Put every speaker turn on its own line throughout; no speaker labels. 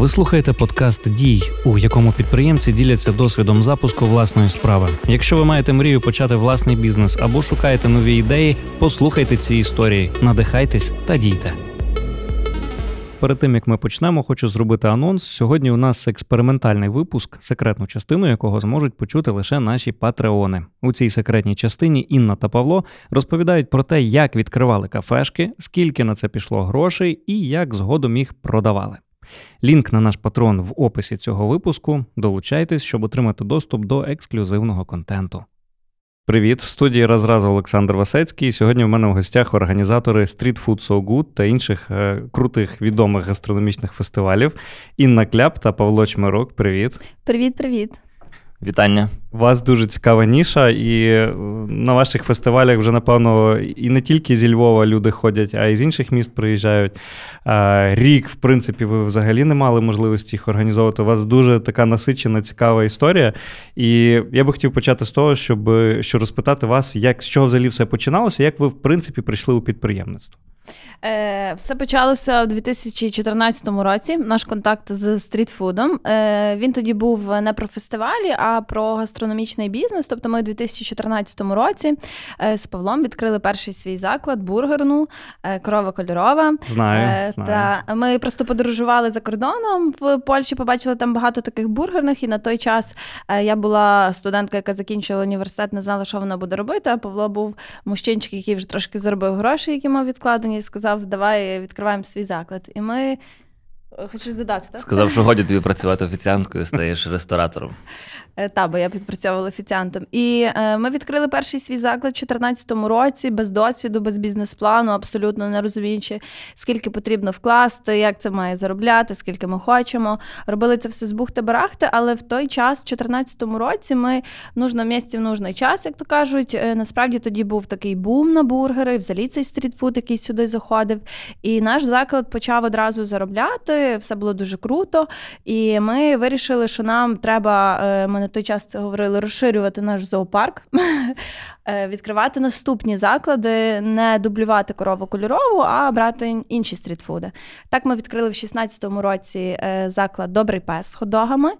Ви слухаєте подкаст Дій, у якому підприємці діляться досвідом запуску власної справи. Якщо ви маєте мрію почати власний бізнес або шукаєте нові ідеї, послухайте ці історії, надихайтесь та дійте. Перед тим як ми почнемо, хочу зробити анонс. Сьогодні у нас експериментальний випуск, секретну частину якого зможуть почути лише наші патреони. У цій секретній частині Інна та Павло розповідають про те, як відкривали кафешки, скільки на це пішло грошей і як згодом їх продавали. Лінк на наш патрон в описі цього випуску. Долучайтесь, щоб отримати доступ до ексклюзивного контенту. Привіт, в студії разразу Олександр Васецький. Сьогодні в мене в гостях організатори Street Food So Good та інших е, крутих відомих гастрономічних фестивалів. Інна Кляп та Павло Чмирок. Привіт.
Привіт, привіт.
Вітання.
У вас дуже цікава ніша, і е, на ваших фестивалях вже, напевно, і не тільки зі Львова люди ходять, а й з інших міст приїжджають. Рік, в принципі, ви взагалі не мали можливості їх організовувати. У вас дуже така насичена, цікава історія. І я би хотів почати з того, щоб що розпитати вас, як з чого взагалі все починалося, як ви, в принципі, прийшли у підприємництво.
Е, Все почалося у 2014 році. Наш контакт з стрітфудом. Е, Він тоді був не про фестивалі, а про гастрономічний бізнес. Тобто, ми у 2014 році е, з Павлом відкрили перший свій заклад, бургерну, е, корова кольорова.
Знаю, е, знаю.
Та ми просто подорожували за кордоном в Польщі. Побачили там багато таких бургерних. І на той час я була студентка, яка закінчила університет, не знала, що вона буде робити. А Павло був мужчинчик, який вже трошки заробив гроші, які мав відкладені і сказав, давай відкриваємо свій заклад. І ми. Хочу додати, так?
Сказав, що годі тобі працювати офіціанткою, стаєш ресторатором.
Е, та, бо я підпрацьовувала офіціантом. І е, ми відкрили перший свій заклад у 2014 році, без досвіду, без бізнес-плану, абсолютно не розуміючи, скільки потрібно вкласти, як це має заробляти, скільки ми хочемо. Робили це все з бухти-барахти, але в той час, у 2014 році, ми нужно місці в нужний час, як то кажуть. Е, насправді тоді був такий бум на бургери, взагалі цей стрітфуд, який сюди заходив. І наш заклад почав одразу заробляти, все було дуже круто. І ми вирішили, що нам треба. Е, ми на той час це говорили, розширювати наш зоопарк, е, відкривати наступні заклади, не дублювати корову кольорову, а брати інші стрітфуди. Так ми відкрили в 16-му році е, заклад Добрий пес з ходогами.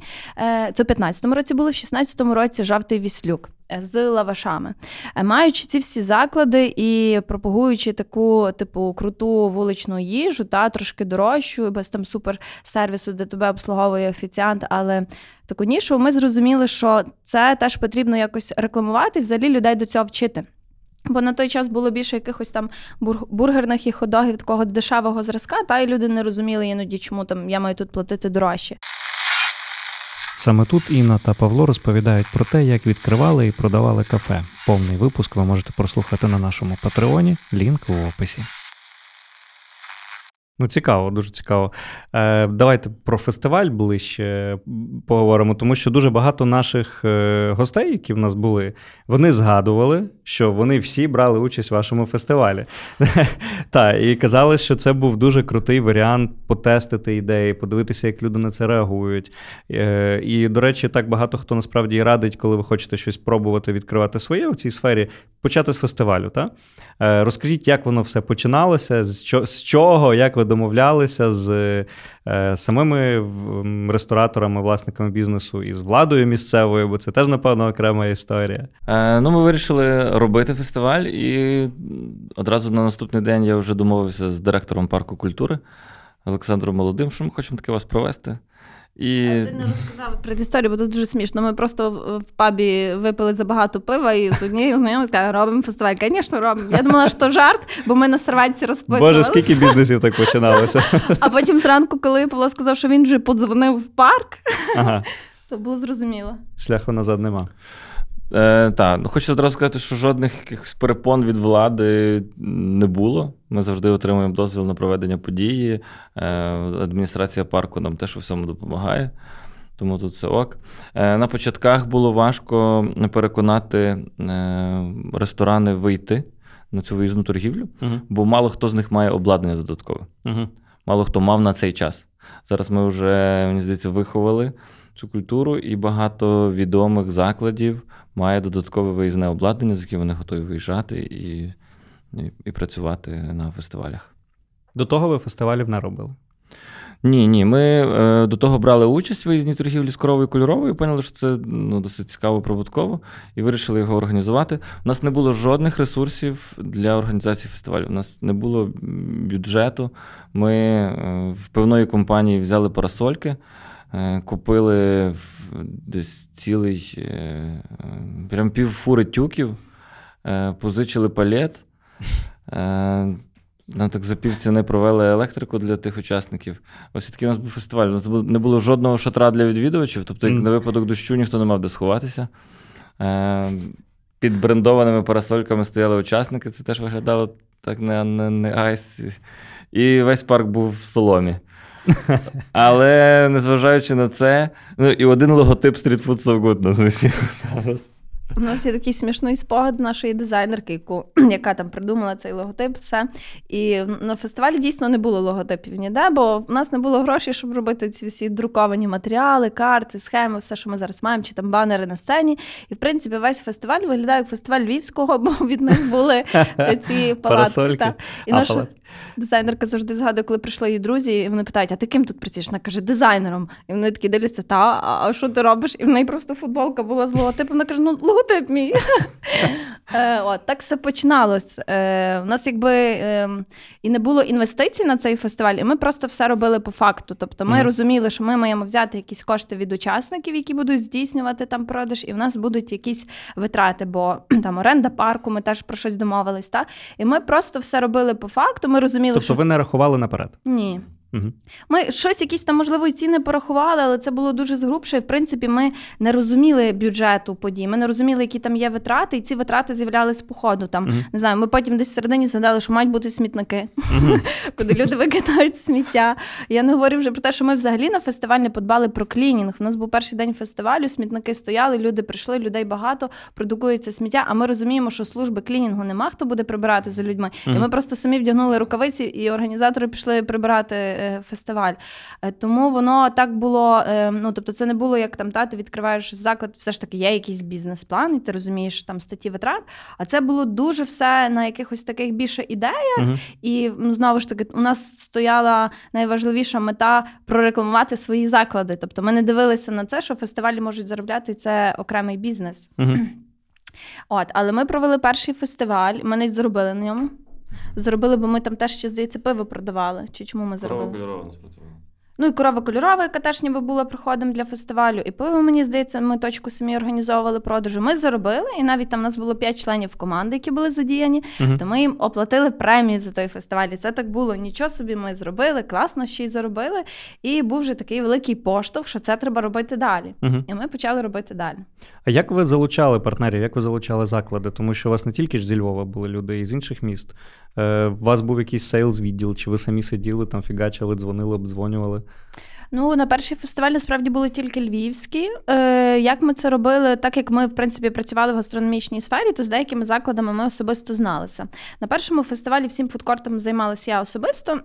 Це в 15-му році було, в 16-му році жовтий віслюк. З лавашами, маючи ці всі заклади і пропагуючи таку, типу, круту вуличну їжу, та трошки дорожчу, без там супер сервісу, де тебе обслуговує офіціант, але таку нішу, ми зрозуміли, що це теж потрібно якось рекламувати взагалі людей до цього вчити. Бо на той час було більше якихось там бургерних і ходогів такого дешевого зразка, та й люди не розуміли іноді, чому там я маю тут платити дорожче.
Саме тут Інна та Павло розповідають про те, як відкривали і продавали кафе. Повний випуск ви можете прослухати на нашому патреоні. Лінк у описі. Ну, цікаво, дуже цікаво. Е, Давайте про фестиваль ближче поговоримо, тому що дуже багато наших е, гостей, які в нас були, вони згадували, що вони всі брали участь в вашому фестивалі. Так, і казали, що це був дуже крутий варіант потестити ідеї, подивитися, як люди на це реагують. Е, І, до речі, так багато хто насправді радить, коли ви хочете щось пробувати відкривати своє у цій сфері, почати з фестивалю. Так? Е, Розкажіть, як воно все починалося, з чого, як ви домовлялися з е, самими рестораторами, власниками бізнесу і з владою місцевою, бо це теж, напевно, окрема історія.
Е, ну, Ми вирішили робити фестиваль, і одразу на наступний день я вже домовився з директором парку культури Олександром Молодим, що ми хочемо таке вас провести.
І... Ти не розказав предісторію, бо тут дуже смішно. Ми просто в пабі випили забагато пива і з однією знайомою сказали, робимо фестиваль. Звісно, робимо. Я думала, що жарт, бо ми на серванці розписувалися.
Боже, скільки бізнесів так починалося.
А потім зранку, коли Павло сказав, що він вже подзвонив в парк, ага. то було зрозуміло.
Шляху назад нема.
Е, Так, ну хочу одразу сказати, що жодних якихось перепон від влади не було. Ми завжди отримуємо дозвіл на проведення події. Е, Адміністрація парку нам теж у всьому допомагає, тому тут все ок. Е, На початках було важко переконати е, ресторани вийти на цю виїзну торгівлю, uh бо мало хто з них має обладнання додаткове. uh Мало хто мав на цей час. Зараз ми вже, мені здається, виховали цю культуру, і багато відомих закладів має додаткове виїзне обладнання, з яким вони готові виїжджати і, і, і працювати на фестивалях.
До того ви фестивалів не робили?
Ні, ні. Ми е, до того брали участь в виїзній торгівлі з коровою кольоровою, і поняли, що це ну, досить цікаво прибутково, і вирішили його організувати. У нас не було жодних ресурсів для організації фестивалю. У нас не було бюджету. Ми е, в певної компанії взяли парасольки. Е, купили десь цілий е, прям пів фури тюків, е, позичили палет. Нам так за півціни провели електрику для тих учасників. Ось такий у нас був фестиваль. У нас не було жодного шатра для відвідувачів, тобто, як на випадок дощу ніхто не мав де сховатися. Під брендованими парасольками стояли учасники, це теж виглядало так не не, не айс. І весь парк був в соломі. Але незважаючи на це, ну і один логотип Street Food So Good на в'їзді.
У нас є такий смішний спогад нашої дизайнерки, яку, яка там придумала цей логотип, все. І на фестивалі дійсно не було логотипів ніде, бо в нас не було грошей, щоб робити ці всі друковані матеріали, карти, схеми, все, що ми зараз маємо, чи там банери на сцені. І в принципі весь фестиваль виглядає як фестиваль Львівського, бо від них були ці палатки. І наша дизайнерка завжди згадує, коли прийшли її друзі, і вони питають: а ти ким тут працюєш? Вона каже, дизайнером. І вони такі дивляться, та, а що ти робиш? І в неї просто футболка була з логотипом. Вона каже, ну логотип мій. Е, от, Так все починалось. Е, у нас якби ем, і не було інвестицій на цей фестиваль, і ми просто все робили по факту. Тобто ми розуміли, що ми маємо взяти якісь кошти від учасників, які будуть здійснювати там продаж, і в нас будуть якісь витрати, бо там оренда парку, ми теж про щось домовились. Та? І ми просто все робили по факту. Ми розуміли,
тобто
що...
ви не рахували наперед?
Ні. Угу. Ми щось, якісь там, можливо, і ціни порахували, але це було дуже згрубше. І в принципі, ми не розуміли бюджету подій. Ми не розуміли, які там є витрати, і ці витрати з'являлись по ходу. Там угу. не знаю, ми потім десь в середині згадали, що мають бути смітники, угу. куди люди викидають сміття. Я не говорю вже про те, що ми взагалі на фестиваль не подбали про клінінг. У нас був перший день фестивалю, смітники стояли, люди прийшли, людей багато, продукується сміття. А ми розуміємо, що служби клінінгу нема, хто буде прибирати за людьми. І ми просто самі вдягнули рукавиці, і організатори пішли прибирати. Е, фестиваль. Е, тому воно так було. Е, ну тобто, це не було як там та ти відкриваєш заклад, все ж таки є якийсь бізнес-план, і ти розумієш там статті витрат. А це було дуже все на якихось таких більше ідеях. uh І ну, знову ж таки, у нас стояла найважливіша мета прорекламувати свої заклади. Тобто, ми не дивилися на це, що фестивалі можуть заробляти це окремий бізнес. uh От, але ми провели перший фестиваль, ми не зробили на ньому. Зробили, бо ми там теж ще, здається, пиво продавали. Чи чому ми зробили?
Корова
Ну і корова кольорова, яка теж ніби була приходом для фестивалю. І пиво, мені здається, ми точку самі організовували продажу. Ми заробили, і навіть там у нас було п'ять членів команди, які були задіяні. uh То ми їм оплатили премію за той фестиваль. І Це так було. Нічого собі ми зробили, класно ще й заробили. І був вже такий великий поштовх, що це треба робити далі. uh І ми почали робити далі.
А як ви залучали партнерів? Як ви залучали заклади? Тому що у вас не тільки ж зі Львова були люди, і з інших міст. Е, У вас був якийсь сейлз відділ, чи ви самі сиділи, там фігачили, дзвонили, обдзвонювали?
Ну, на перший фестиваль насправді були тільки львівські. Е, Як ми це робили, так як ми в принципі працювали в гастрономічній сфері, то з деякими закладами ми особисто зналися. На першому фестивалі всім фудкортом займалася я особисто.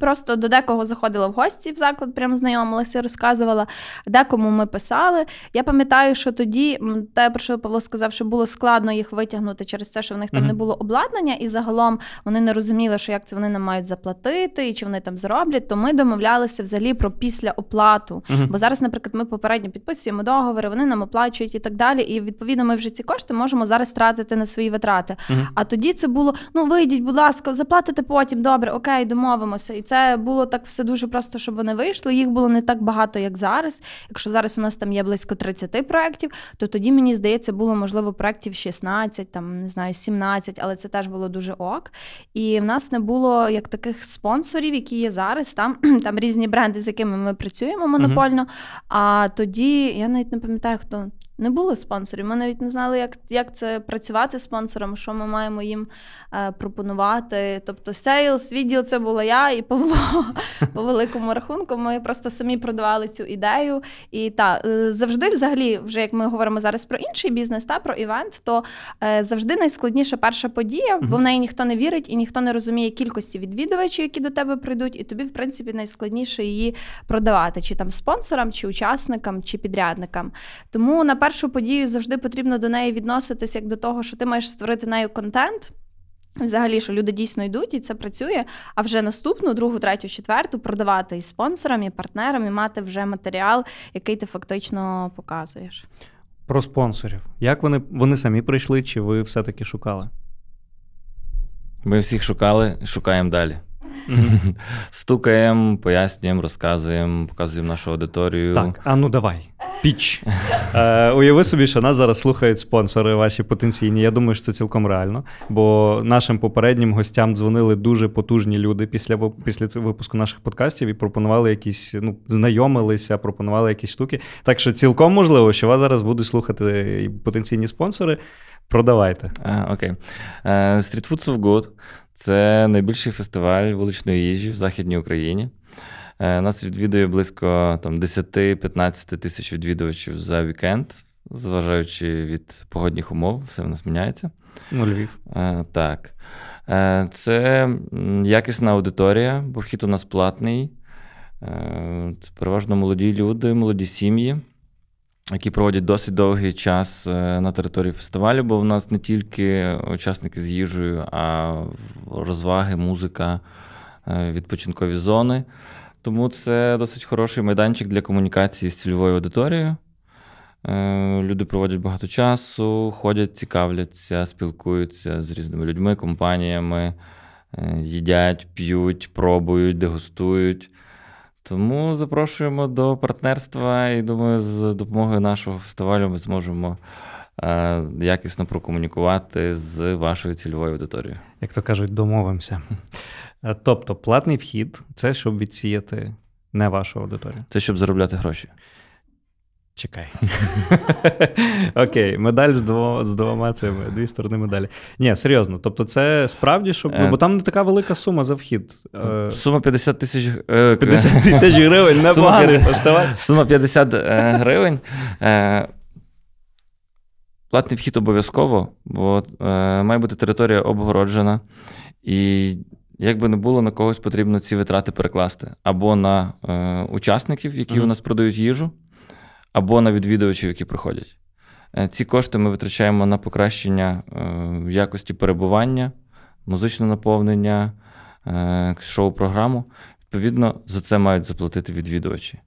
Просто до декого заходила в гості в заклад, прямо знайомилася, розказувала, декому ми писали. Я пам'ятаю, що тоді те, про що Павло сказав, що було складно їх витягнути через те, що в них там mm-hmm. не було обладнання, і загалом вони не розуміли, що як це вони нам мають заплатити і чи вони там зароблять. То ми домовлялися взагалі про післяоплату. Mm-hmm. Бо зараз, наприклад, ми попередньо підписуємо договори, вони нам оплачують і так далі. І відповідно ми вже ці кошти можемо зараз тратити на свої витрати. Mm-hmm. А тоді це було: ну вийдіть, будь ласка, заплатите потім. Добре, окей, домовимося. І це було так все дуже просто, щоб вони вийшли. Їх було не так багато, як зараз. Якщо зараз у нас там є близько 30 проєктів, то тоді, мені здається, було можливо проєктів 16, там не знаю, 17, але це теж було дуже ок. І в нас не було як таких спонсорів, які є зараз. Там там різні бренди, з якими ми працюємо монопольно. Uh-huh. А тоді я навіть не пам'ятаю, хто не було спонсорів. Ми навіть не знали, як як це працювати з спонсором, що ми маємо їм е, пропонувати. Тобто, sales, відділ це була я і Павло по великому рахунку. Ми просто самі продавали цю ідею. І та е, завжди, взагалі, вже як ми говоримо зараз про інший бізнес, та про івент, то е, завжди найскладніша перша подія, бо в неї ніхто не вірить і ніхто не розуміє кількості відвідувачів, які до тебе прийдуть, і тобі, в принципі, найскладніше її продавати, чи там спонсорам, чи учасникам, чи підрядникам. Тому на першу подію завжди потрібно до неї відноситись як до того, що ти маєш створити нею контент. Взагалі, що люди дійсно йдуть, і це працює. А вже наступну, другу, третю, четверту продавати і спонсорам, і партнерам, і мати вже матеріал, який ти фактично показуєш.
Про спонсорів. Як вони вони самі прийшли, чи ви все-таки шукали?
Ми всіх шукали, шукаємо далі. Стукаємо, пояснюємо, розказуємо, показуємо нашу аудиторію.
Так, а ну давай. Піч. Е, Уяви собі, що нас зараз слухають спонсори ваші потенційні. Я думаю, що це цілком реально. Бо нашим попереднім гостям дзвонили дуже потужні люди після після випуску наших подкастів і пропонували якісь, ну, знайомилися, пропонували якісь штуки. Так що цілком можливо, що вас зараз будуть слухати потенційні спонсори. Продавайте.
А, Окей. Uh, Street Food of Good – це найбільший фестиваль вуличної їжі в Західній Україні. Uh, нас відвідує близько там, 10-15 тисяч відвідувачів за вікенд, зважаючи від погодних умов, все в нас міняється.
Ну, Львів.
Uh, так. Це якісна аудиторія, бо вхід у нас платний. Це переважно молоді люди, молоді сім'ї які проводять досить довгий час е, на території фестивалю, бо в нас не тільки учасники з їжею, а розваги, музика, е, відпочинкові зони. Тому це досить хороший майданчик для комунікації з цільовою аудиторією. Е, люди проводять багато часу, ходять, цікавляться, спілкуються з різними людьми, компаніями, їдять, п'ють, пробують, дегустують. Тому запрошуємо до партнерства і думаю, з допомогою нашого фестивалю ми зможемо е, якісно прокомунікувати з вашою цільовою аудиторією.
Як то кажуть, домовимося. Е, тобто, платний вхід це щоб відсіяти не вашу аудиторію.
Це щоб заробляти гроші.
Чекай. Окей, медаль з двома з двома цими, дві сторони медалі. Ні, серйозно. Тобто, це справді, щоб. Ну, бо там не така велика сума за вхід.
Е, сума 50 тисяч
50 е, тисяч гривень непоганий фестиваль.
Сума 50 е, гривень. Платний вхід обов'язково, бо має бути територія обгороджена. І як би не було, на когось потрібно ці витрати перекласти або на учасників, які mm-hmm. у нас продають їжу або на відвідувачів, які приходять. Е, ці кошти ми витрачаємо на покращення е, якості перебування, музичне наповнення, е, шоу-програму. Відповідно, за це мають заплатити відвідувачі.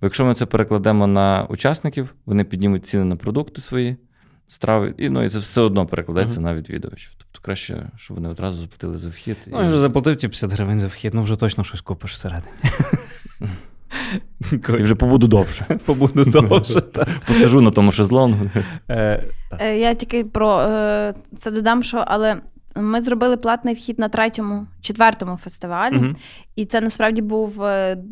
Бо якщо ми це перекладемо на учасників, вони піднімуть ціни на продукти свої, страви, і ну, і це все одно перекладається uh-huh. на відвідувачів. Тобто краще, щоб вони одразу заплатили за вхід.
Ну, і... вже заплатив ті 50 гривень за вхід, ну вже точно щось купиш всередині.
І вже побуду довше.
Побуду довше.
Посижу на тому шезлонгу.
Е, е, я тільки про е, це додам, що але. Ми зробили платний вхід на третьому, четвертому фестивалі, uh і це насправді був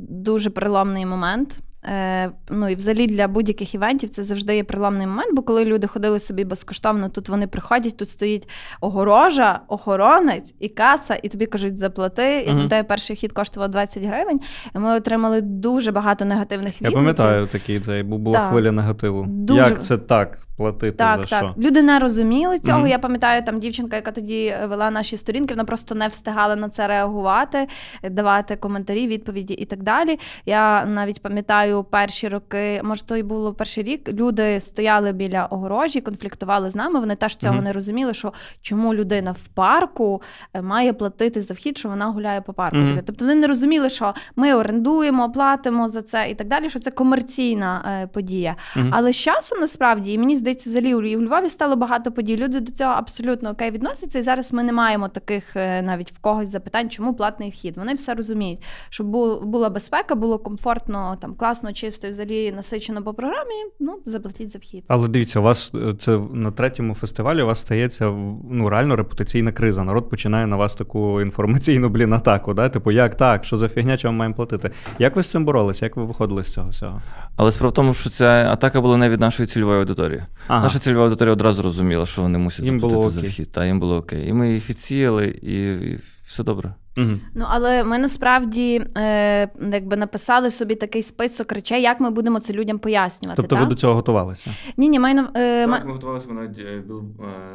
дуже переломний момент. Е, ну і взагалі для будь-яких івентів це завжди є приламний момент, бо коли люди ходили собі безкоштовно, тут вони приходять, тут стоїть огорожа, охоронець і каса, і тобі кажуть, заплати. І пам'ятаю, перший хід коштував 20 гривень. і Ми отримали дуже багато негативних відгуків.
Я пам'ятаю такий цей була так. хвиля негативу. Дуже... Як це так? Платити
так,
за
так.
що?
Люди не розуміли цього. Mm-hmm. Я пам'ятаю, там дівчинка, яка тоді вела наші сторінки, вона просто не встигала на це реагувати, давати коментарі, відповіді і так далі. Я навіть пам'ятаю перші роки, може, то й було перший рік. Люди стояли біля огорожі, конфліктували з нами. Вони теж цього mm-hmm. не розуміли, що чому людина в парку е, має платити за вхід, що вона гуляє по парку. Mm-hmm. Тобто вони не розуміли, що ми орендуємо, платимо за це і так далі. Що це комерційна е, подія. Mm-hmm. Але з часом насправді і мені здається, взагалі у Львові стало багато подій. Люди до цього абсолютно окей відносяться. І зараз ми не маємо таких е, навіть в когось запитань, чому платний вхід. Вони все розуміють, щоб була безпека, було комфортно, там класно чисто і взагалі насичено по програмі, ну заплатіть за вхід.
Але дивіться, у вас е, це на третьому фестивалі у вас стається ну реально репутаційна криза. Народ починає на вас таку інформаційну блін атаку. Да? Типу, як так, що за фігня, чого маємо платити? Як ви з цим боролися? Як ви виходили з цього всього?
Але справа в тому, що ця атака була не від нашої цільової аудиторії. Ага. Наша цільова аудиторія одразу розуміла, що вони мусять їм заплатити за вхід. Та їм було окей. І ми їх відсіяли і. Все добре.
Угу. Ну але ми насправді е, якби написали собі такий список речей, як ми будемо це людям пояснювати.
Тобто
та?
ви до цього готувалися?
Ні, ні, ми,
е, Так, ми готувалися, ми навіть е,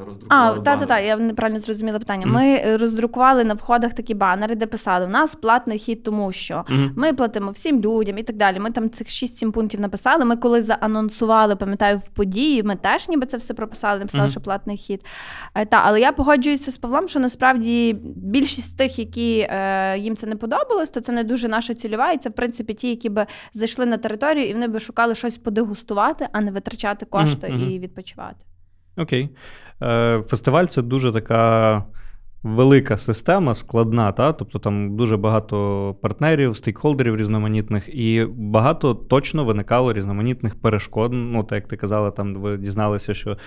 роздрукували.
А, так, так, так, я неправильно зрозуміла питання. Угу. Ми роздрукували на входах такі банери, де писали: у нас платний хід, тому що угу. ми платимо всім людям і так далі. Ми там цих 6-7 пунктів написали. Ми коли заанонсували, пам'ятаю, в події, ми теж ніби це все прописали, написали, що платний хід. Е, та, але я погоджуюся з Павлом, що насправді більшість з тих, які е, їм це не подобалось, то це не дуже наша цільова. І це, в принципі, ті, які би зайшли на територію і вони би шукали щось подегустувати, а не витрачати кошти mm-hmm. і відпочивати.
Окей. Е, Фестиваль це дуже така велика система, складна, та? тобто там дуже багато партнерів, стейкхолдерів різноманітних, і багато точно виникало різноманітних перешкод. Ну, так як ти казала, там ви дізналися, що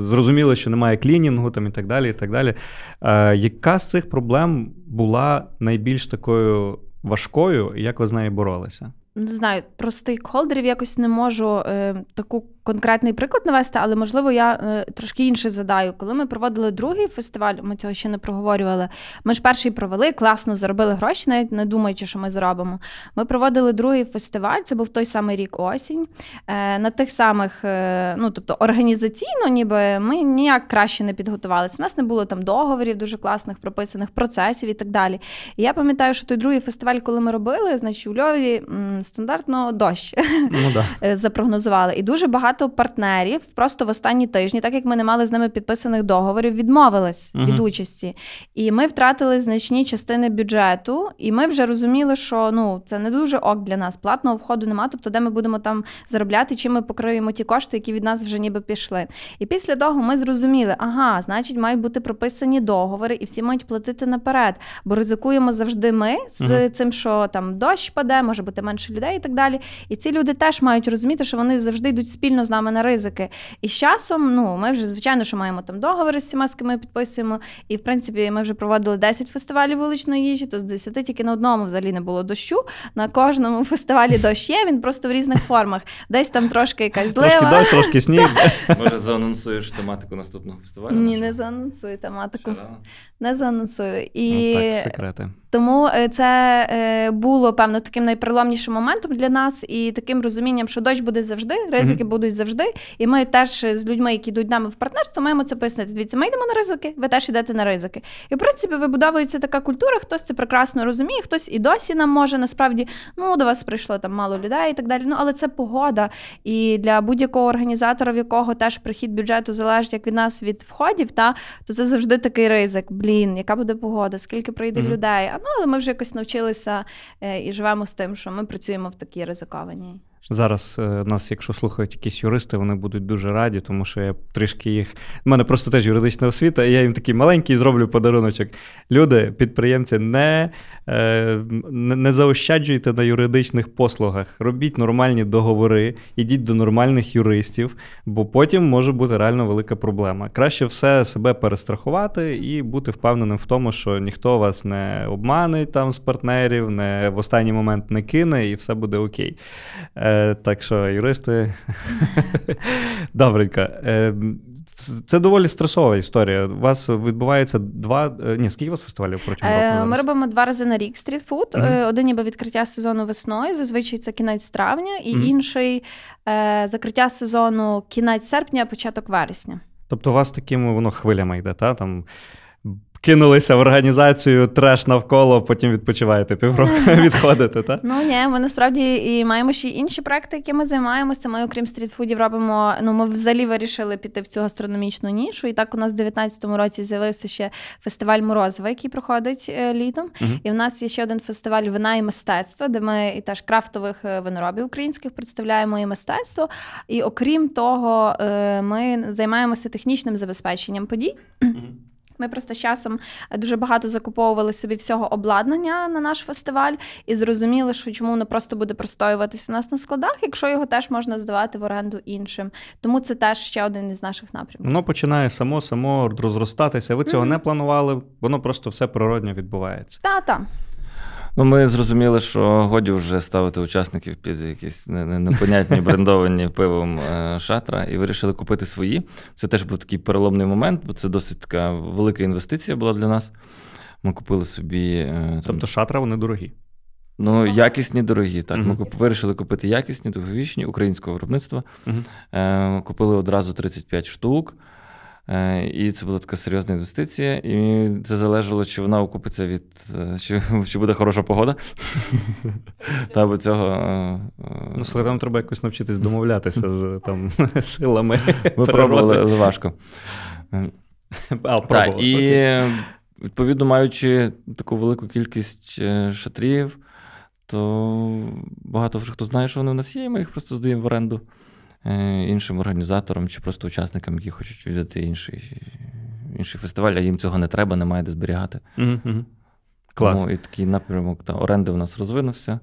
зрозуміли, що немає клінінгу там і так далі. і так далі. Е, Яка з цих проблем була найбільш такою важкою, і як ви з нею боролися?
Не знаю, про стейкхолдерів якось не можу е, таку конкретний приклад навести, але можливо я е, трошки інше задаю. Коли ми проводили другий фестиваль, ми цього ще не проговорювали. Ми ж перший провели, класно заробили гроші, навіть не думаючи, що ми заробимо. Ми проводили другий фестиваль, це був той самий рік осінь. Е, на тих самих, е, ну тобто організаційно, ніби ми ніяк краще не підготувалися. У нас не було там договорів, дуже класних прописаних процесів і так далі. І я пам'ятаю, що той другий фестиваль, коли ми робили, значить у Львові стандартно дощ ну, да. запрогнозували. І дуже багато багато партнерів просто в останні тижні, так як ми не мали з ними підписаних договорів, відмовились uh-huh. від участі. І ми втратили значні частини бюджету, і ми вже розуміли, що ну це не дуже ок для нас. Платного входу нема, тобто де ми будемо там заробляти, чим ми покриємо ті кошти, які від нас вже ніби пішли. І після того ми зрозуміли, ага, значить, мають бути прописані договори, і всі мають платити наперед. Бо ризикуємо завжди ми з uh-huh. цим, що там дощ паде, може бути менше людей і так далі. І ці люди теж мають розуміти, що вони завжди йдуть спільно з нами на ризики. І з часом, ну ми вже звичайно, що маємо там договори з всіма, з ким ми підписуємо. І в принципі, ми вже проводили 10 фестивалів вуличної їжі, то з 10 тільки на одному взагалі не було дощу. На кожному фестивалі дощ є, він просто в різних формах. Десь там трошки якась злива.
Трошки дощ, трошки сніг.
Може, заанонсуєш тематику наступного фестивалю?
Ні, не заанонсую тематику. Не заанонсую. І...
Ну, так, секрети.
Тому е, це е, було певно таким найприломнішим моментом для нас і таким розумінням, що дощ буде завжди, ризики mm-hmm. будуть завжди. І ми теж з людьми, які йдуть нами в партнерство, маємо це пояснити. Дивіться, ми йдемо на ризики, ви теж йдете на ризики. І в принципі вибудовується така культура, хтось це прекрасно розуміє, хтось і досі нам може насправді ну до вас прийшло там мало людей і так далі. Ну але це погода. І для будь-якого організатора, в якого теж прихід бюджету залежить як від нас від входів, та то це завжди такий ризик. Блін, яка буде погода, скільки прийде mm-hmm. людей. Ну, але ми вже якось навчилися е, і живемо з тим, що ми працюємо в такій ризикованій.
Зараз е, нас, якщо слухають якісь юристи, вони будуть дуже раді, тому що я трішки їх. У мене просто теж юридична освіта, і я їм такий маленький зроблю подаруночок. Люди, підприємці, не е, не заощаджуйте на юридичних послугах. Робіть нормальні договори, ідіть до нормальних юристів, бо потім може бути реально велика проблема. Краще все себе перестрахувати і бути впевненим в тому, що ніхто вас не обманить там з партнерів, не в останній момент не кине, і все буде окей. Е, так що, юристи, добренько. Е, це доволі стресова історія. У вас відбувається два. Е, ні, скільки у вас фестивалів протягом
року? Ми робимо два рази на рік стрітфуд. Mm-hmm. Один ніби відкриття сезону весною. Зазвичай це кінець травня, і mm-hmm. інший закриття сезону кінець серпня, початок вересня.
Тобто, у вас такими воно хвилями йде, та? там кинулися в організацію, треш навколо, потім відпочиваєте півроку, відходите, так?
Ну ні, ми насправді і маємо ще інші проекти, які ми займаємося. Ми, окрім стрітфудів, робимо. Ну, ми взагалі вирішили піти в цю гастрономічну нішу. І так у нас в 2019 році з'явився ще фестиваль Морозова, який проходить е, літом. І в нас є ще один фестиваль вина і мистецтва, де ми і теж крафтових е, виноробів українських представляємо і мистецтво. І окрім того, е, ми займаємося технічним забезпеченням подій. Ми просто з часом дуже багато закуповували собі всього обладнання на наш фестиваль і зрозуміли, що чому воно просто буде простоюватися у нас на складах, якщо його теж можна здавати в оренду іншим. Тому це теж ще один із наших напрямків.
Воно починає само само розростатися. Ви цього mm-hmm. не планували, воно просто все природньо відбувається.
Та-та.
Ну, ми зрозуміли, що годі вже ставити учасників під якісь непонятні брендовані пивом е, шатра, і вирішили купити свої. Це теж був такий переломний момент, бо це досить така велика інвестиція була для нас. Ми купили собі. Е, там,
тобто шатра вони дорогі.
Ну, якісні дорогі. Так, uh-huh. ми куп, вирішили купити якісні, довговічні українського виробництва. Uh-huh. Е, Купили одразу 35 штук. Е, І це була така серйозна інвестиція. І це залежало, чи вона окупиться від е, чи, чи буде хороша погода. Та бо цього. Е,
ну, слухай, там треба якось навчитись домовлятися з там силами.
Ми пробували, але важко.
А, Так,
І відповідно, маючи таку велику кількість шатрів то багато вже хто знає, що вони в нас є, і ми їх просто здаємо в оренду іншим організаторам чи просто учасникам, які хочуть віддати інший інший фестиваль, а їм цього не треба, немає де зберігати.
Угу, Клас.
Тому і такий напрямок та, оренди у нас розвинувся.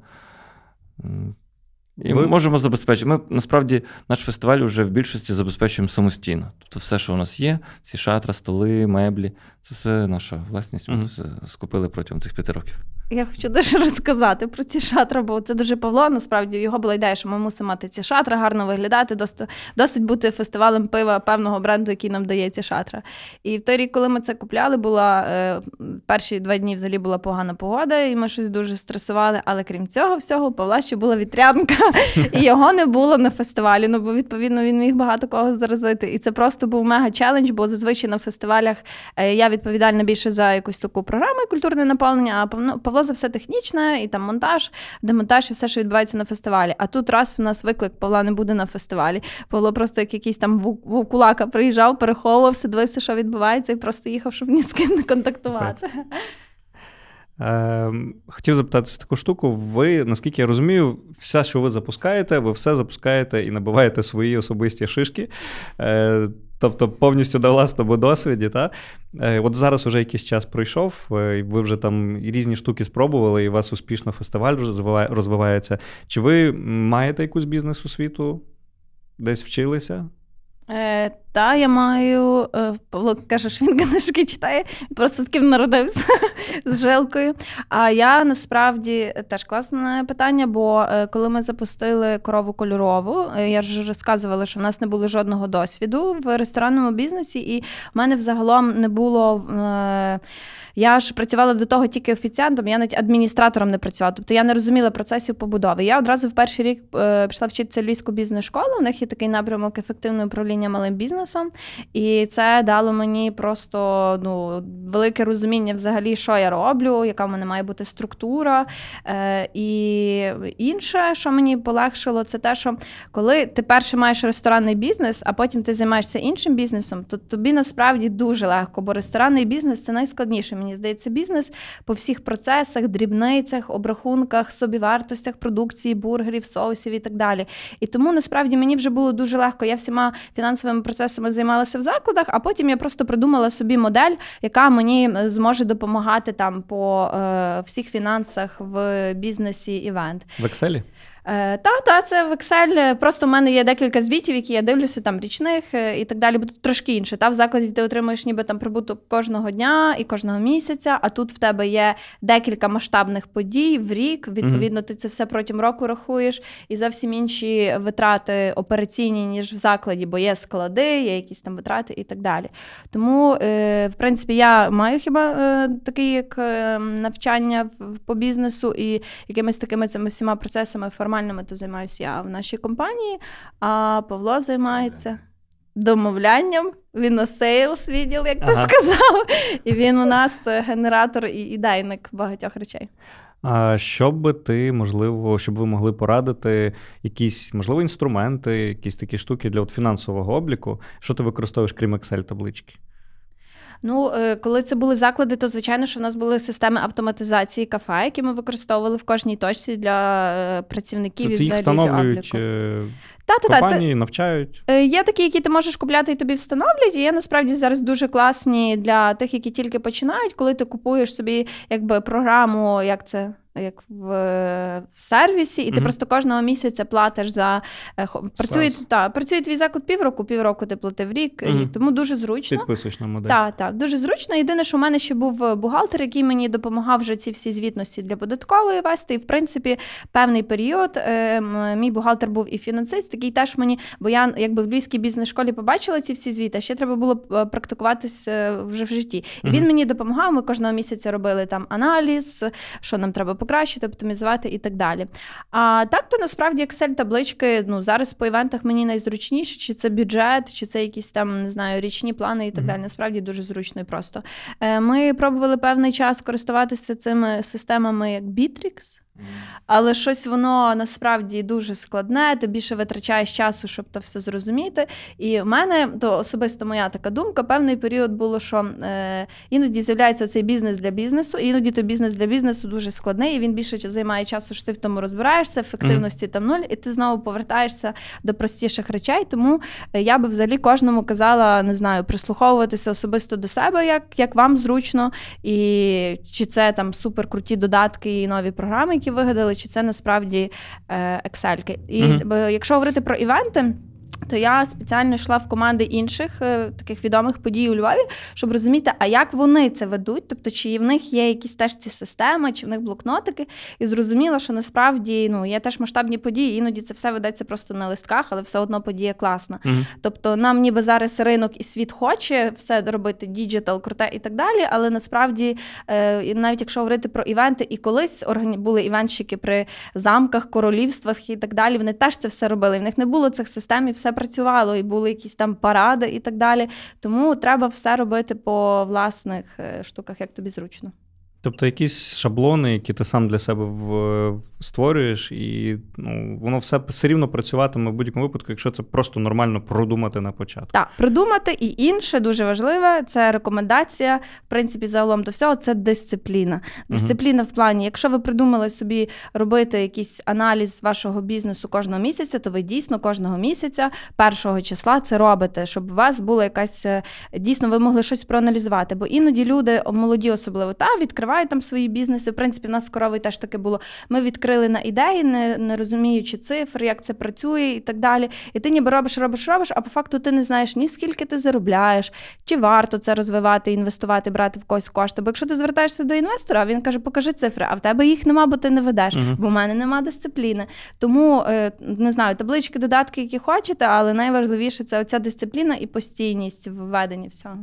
І Ви... ми можемо забезпечити. Ми насправді наш фестиваль вже в більшості забезпечуємо самостійно. Тобто, все, що у нас є, всі шатра, столи, меблі, це все наша власність. Ми mm-hmm. все скупили протягом цих п'яти років.
Я хочу дуже розказати про ці шатра, бо це дуже Павло. Насправді його була ідея, що ми мусимо мати ці шатра, гарно виглядати, досить, досить бути фестивалем пива певного бренду, який нам дає ці шатра. І в той рік, коли ми це купляли, була е, перші два дні взагалі була погана погода, і ми щось дуже стресували. Але крім цього, всього, у Павла ще була вітрянка, і його не було на фестивалі. Ну бо відповідно він міг багато кого заразити. І це просто був мега челендж, бо зазвичай на фестивалях е, я відповідальна більше за якусь таку програму культурне наповнення. А Павло за все технічне, і там монтаж, демонтаж, і все, що відбувається на фестивалі. А тут раз у нас виклик Павла не буде на фестивалі. Павло просто як якийсь там вовкулака приїжджав, переховувався, дивився, що відбувається, і просто їхав, щоб ні з ким не контактувати.
Е, хотів запитатися таку штуку. Ви, наскільки я розумію, все, що ви запускаєте, ви все запускаєте і набиваєте свої особисті шишки. Тобто повністю на власному досвіді. Та? Е, от зараз вже якийсь час пройшов, е, і ви вже там різні штуки спробували, і у вас успішно фестиваль розвивається. Чи ви маєте якусь бізнес освіту? Десь вчилися?
Е, Та, я маю. Е, Павло каже, що він книжки читає, просто таким народився з жилкою. А я насправді теж класне питання, бо е, коли ми запустили корову кольорову, е, я ж розказувала, що в нас не було жодного досвіду в ресторанному бізнесі, і в мене взагалом не було. Я ж працювала до того тільки офіціантом, я навіть адміністратором не працювала. Тобто я не розуміла процесів побудови. Я одразу в перший рік прийшла вчитися львівську бізнес-школу. У них є такий напрямок ефективного управління малим бізнесом. І це дало мені просто ну, велике розуміння взагалі, що я роблю, яка в мене має бути структура. Е, І інше, що мені полегшило, це те, що коли ти перше маєш ресторанний бізнес, а потім ти займаєшся іншим бізнесом, то тобі насправді дуже легко, бо ресторанний бізнес це найскладніше мені здається, бізнес по всіх процесах, дрібницях, обрахунках, собівартостях продукції, бургерів, соусів і так далі. І тому насправді мені вже було дуже легко. Я всіма фінансовими процесами займалася в закладах, а потім я просто придумала собі модель, яка мені зможе допомагати там по е, всіх фінансах в бізнесі івент.
В Excel?
Е, та, та, це в Excel. Просто в мене є декілька звітів, які я дивлюся, там річних е, і так далі. Бо тут трошки інше. Та в закладі ти отримуєш ніби там прибуток кожного дня і кожного місяця. А тут в тебе є декілька масштабних подій в рік. Відповідно, ти це все протягом року рахуєш, і зовсім інші витрати операційні, ніж в закладі, бо є склади, є якісь там витрати і так далі. Тому, е, в принципі, я маю хіба такий як навчання по бізнесу і якимись такими цими всіма процесами формування формальними то займаюся я в нашій компанії, а Павло займається домовлянням. Він на sales відділ, як ага. ти сказав. І він у нас генератор і ідейник багатьох речей.
А що би ти, можливо, щоб ви могли порадити якісь, можливо, інструменти, якісь такі штуки для от фінансового обліку, що ти використовуєш, крім Excel-таблички?
Ну, е, коли це були заклади, то звичайно, що в нас були системи автоматизації кафе, які ми використовували в кожній точці для е, працівників
і взагалі встановлюють обліку. та, та, компанії, та, навчають.
Є такі, які ти можеш купляти і тобі встановлюють. І є насправді зараз дуже класні для тих, які тільки починають, коли ти купуєш собі якби програму, як це як в, в сервісі, і ти mm-hmm. просто кожного місяця платиш за працює та, працює твій заклад півроку, півроку ти платив рік, mm-hmm. рік. Тому дуже зручно.
Підписуєш на модель.
Так, так, дуже зручно. Єдине, що у мене ще був бухгалтер, який мені допомагав вже ці всі звітності для податкової вести. І в принципі, певний період е, мій бухгалтер був і фінансист, такий теж мені, бо я якби в Львівській бізнес-школі побачила ці всі звіти, а ще треба було практикуватися вже в житті. І він мені допомагав. Ми кожного місяця робили там аналіз, що нам треба покращити, оптимізувати і так далі. А так то насправді Excel таблички ну зараз по івентах мені найзручніше, чи це бюджет, чи це якісь там не знаю річні плани і так mm-hmm. далі. Насправді дуже зручно і просто. Е, ми пробували певний час користуватися цими системами, як Bittrex. Але щось воно насправді дуже складне, ти більше витрачаєш часу, щоб то все зрозуміти. І в мене то особисто моя така думка. Певний період було, що е, іноді з'являється цей бізнес для бізнесу, і іноді то бізнес для бізнесу дуже складний, і він більше займає часу, що ти в тому розбираєшся, ефективності mm. там нуль, і ти знову повертаєшся до простіших речей. Тому е, я би взагалі кожному казала, не знаю, прислуховуватися особисто до себе, як як вам зручно, і чи це там суперкруті додатки і нові програми які вигадали, чи це насправді Excel. І mm-hmm. якщо говорити про івенти. То я спеціально йшла в команди інших е, таких відомих подій у Львові, щоб розуміти, а як вони це ведуть, тобто чи в них є якісь теж ці системи, чи в них блокнотики, і зрозуміла, що насправді ну є теж масштабні події. Іноді це все ведеться просто на листках, але все одно подія класна. Mm-hmm. Тобто, нам ніби зараз ринок і світ хоче все робити, digital, круте і так далі. Але насправді, е, навіть якщо говорити про івенти, і колись були івентщики при замках, королівствах і так далі, вони теж це все робили. В них не було цих систем і все працювало, і були якісь там паради і так далі. Тому треба все робити по власних е, штуках, як тобі зручно.
Тобто якісь шаблони, які ти сам для себе в, створюєш, і ну, воно все все рівно працюватиме в будь-якому випадку, якщо це просто нормально продумати на початку.
Так, продумати і інше дуже важливе це рекомендація. В принципі, загалом до всього це дисципліна. Дисципліна uh-huh. в плані, якщо ви придумали собі робити якийсь аналіз вашого бізнесу кожного місяця, то ви дійсно кожного місяця, першого числа, це робите, щоб у вас була якась е, дійсно, ви могли щось проаналізувати. Бо іноді люди молоді, особливо та відкривають відкривають там свої бізнеси. В принципі, в нас коровий теж таке було. Ми відкрили на ідеї, не, не розуміючи цифр, як це працює і так далі. І ти ніби робиш, робиш, робиш, а по факту ти не знаєш ні скільки ти заробляєш, чи варто це розвивати, інвестувати, брати в когось кошти. Бо якщо ти звертаєшся до інвестора, він каже, покажи цифри, а в тебе їх нема, бо ти не ведеш, uh-huh. бо в мене нема дисципліни. Тому е, не знаю, таблички, додатки, які хочете, але найважливіше це оця дисципліна і постійність в веденні всього.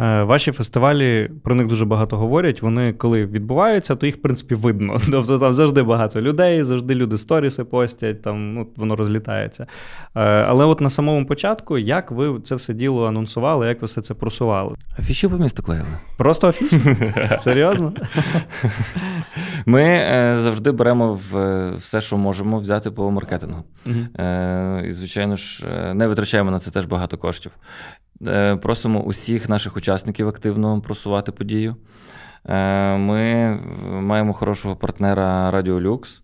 Е, ваші фестивалі про них дуже багато говорять. Вони коли відбуваються, то їх в принципі видно. Тобто там завжди багато людей, завжди люди сторіси постять, там ну, воно розлітається. Е, але от на самому початку, як ви це все діло анонсували, як ви все це просували?
Афіші по місту клеїли.
Просто афіші? Серйозно?
Ми е, завжди беремо все, що можемо взяти по маркетингу. І, звичайно ж, не витрачаємо на це теж багато коштів. Е, просимо усіх наших учасників активно просувати подію. Е, ми маємо хорошого партнера Радіо Люкс,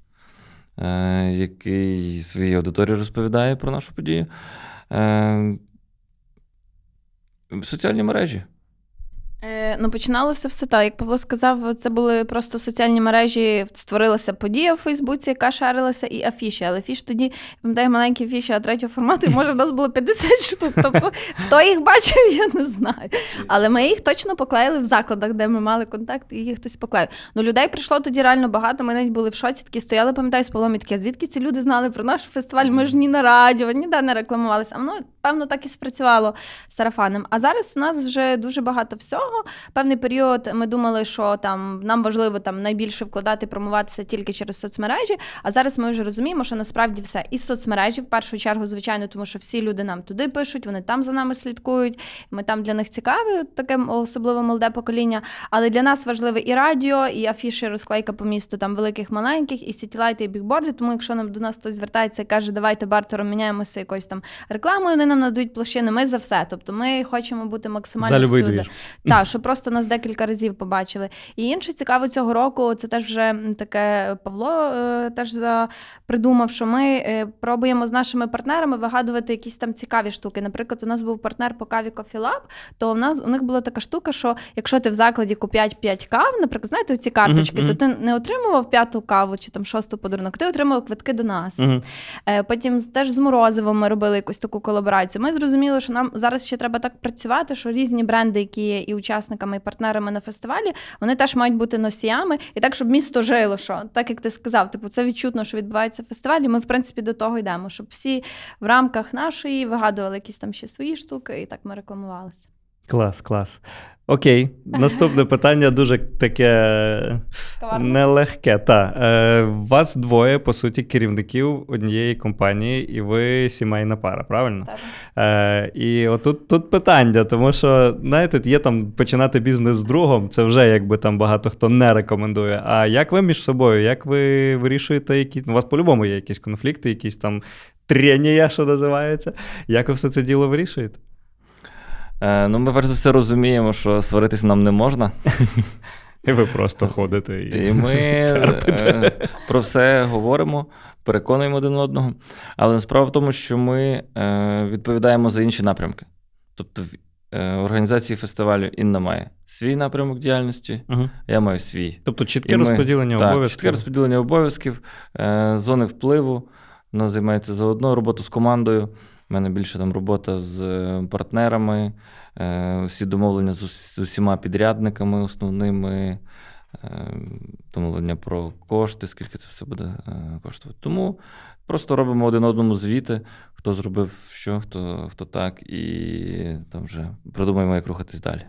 е, який своїй аудиторії розповідає про нашу подію. Соціальні мережі.
Е, ну, починалося все так. Як Павло сказав, це були просто соціальні мережі, створилася подія в Фейсбуці, яка шарилася, і афіші. Але афіш тоді, пам'ятаю, маленькі афіші, а третього формату, і може в нас було 50 штук. Тобто, хто їх бачив, я не знаю. Але ми їх точно поклеїли в закладах, де ми мали контакт, і їх хтось поклеїв. Ну, людей прийшло тоді реально багато. Ми навіть були в шоці, такі стояли, пам'ятаю, з Павлом і звідки ці люди знали про наш фестиваль? Ми ж ні на радіо, ніде не рекламувалися. А воно, певно, так і спрацювало сарафаном. А зараз у нас вже дуже багато всього. Певний період ми думали, що там нам важливо там найбільше вкладати, промуватися тільки через соцмережі. А зараз ми вже розуміємо, що насправді все і соцмережі в першу чергу, звичайно, тому що всі люди нам туди пишуть, вони там за нами слідкують. Ми там для них цікаві, таке особливо молоде покоління. Але для нас важливе і радіо, і афіші, розклейка по місту там великих, маленьких, і сітілайти, і бікборди. Тому якщо нам до нас хтось звертається і каже, давайте бартером міняємося якоюсь там рекламою, вони нам надають площини, ми за все. Тобто ми хочемо бути максимально
За
всюди. Так, щоб просто нас декілька разів побачили. І інше цікаво цього року, це теж вже таке Павло е, теж придумав, що ми е, пробуємо з нашими партнерами вигадувати якісь там цікаві штуки. Наприклад, у нас був партнер по каві Coffee Lab, то у нас у них була така штука, що якщо ти в закладі куп'ять 5 кав, наприклад, знаєте, ці карточки, mm-hmm. то ти не отримував п'яту каву чи там шосту подарунок, ти отримав квитки до нас. Mm-hmm. Потім теж з морозивом ми робили якусь таку колаборацію. Ми зрозуміли, що нам зараз ще треба так працювати, що різні бренди, які є і учасниками, і партнерами на фестивалі, вони теж мають бути носіями, і так, щоб місто жило. Що так як ти сказав, типу, це відчутно, що відбувається фестиваль, фестивалі. Ми, в принципі, до того йдемо, щоб всі в рамках нашої вигадували якісь там ще свої штуки, і так ми рекламувалися.
Клас, клас. Окей, наступне питання дуже таке нелегке. Та. Е, Вас двоє, по суті, керівників однієї компанії, і ви сімейна пара, правильно?
Так.
Е, І отут тут питання, тому що, знаєте, є там починати бізнес з другом, це вже якби там багато хто не рекомендує. А як ви між собою? Як ви вирішуєте якісь. У вас по-любому є якісь конфлікти, якісь там тренія, що називається. Як ви все це діло вирішуєте?
Е, ну, ми перш за все розуміємо, що сваритись нам не можна.
І ви просто ходите і.
І ми е, про все говоримо, переконуємо один одного. Але справа в тому, що ми е, відповідаємо за інші напрямки. Тобто, в організації фестивалю Інна має свій напрямок діяльності, угу. я маю свій.
Тобто чітке ми, розподілення
так,
обов'язків.
Чітке розподілення обов'язків, зони впливу. Вона займається заодно роботу з командою. У мене більше там робота з е, партнерами, всі е, домовлення з усіма підрядниками основними, е, домовлення про кошти, скільки це все буде коштувати. Тому просто робимо один одному звіти, хто зробив що, хто хто так, і там вже придумаємо, як рухатись далі.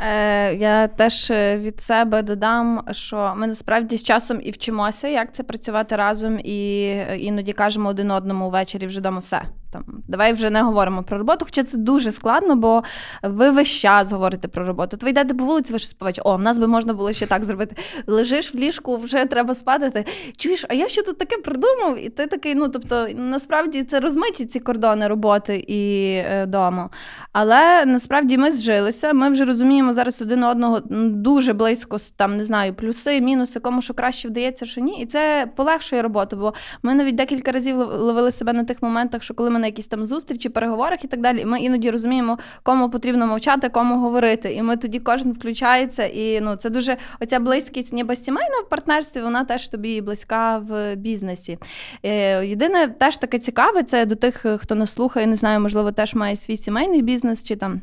Е, Я теж від себе додам, що ми насправді з часом і вчимося, як це працювати разом, і іноді кажемо один одному ввечері вже вдома все там давай вже не говоримо про роботу, хоча це дуже складно, бо ви весь час говорите про роботу. Ви йдете по вулиці, ви щось співаєте, о, в нас би можна було ще так зробити. Лежиш в ліжку, вже треба спати. Ти чуєш, а я що тут таке придумав? І ти такий, ну тобто, насправді це розмиті ці кордони роботи і е, дому. Але насправді ми зжилися. Ми вже розуміємо зараз один одного дуже близько, там не знаю, плюси, мінуси, кому що краще вдається, що ні. І це полегшує роботу. Бо ми навіть декілька разів ловили себе на тих моментах, що коли ми на якісь там зустрічі, переговорах і так далі. І Ми іноді розуміємо, кому потрібно мовчати, кому говорити. І ми тоді кожен включається. І ну це дуже оця близькість, ніби сімейна в партнерстві, вона теж тобі близька в бізнесі. Е, єдине, теж таке цікаве, це до тих, хто нас слухає, не знаю, можливо, теж має свій сімейний бізнес чи там.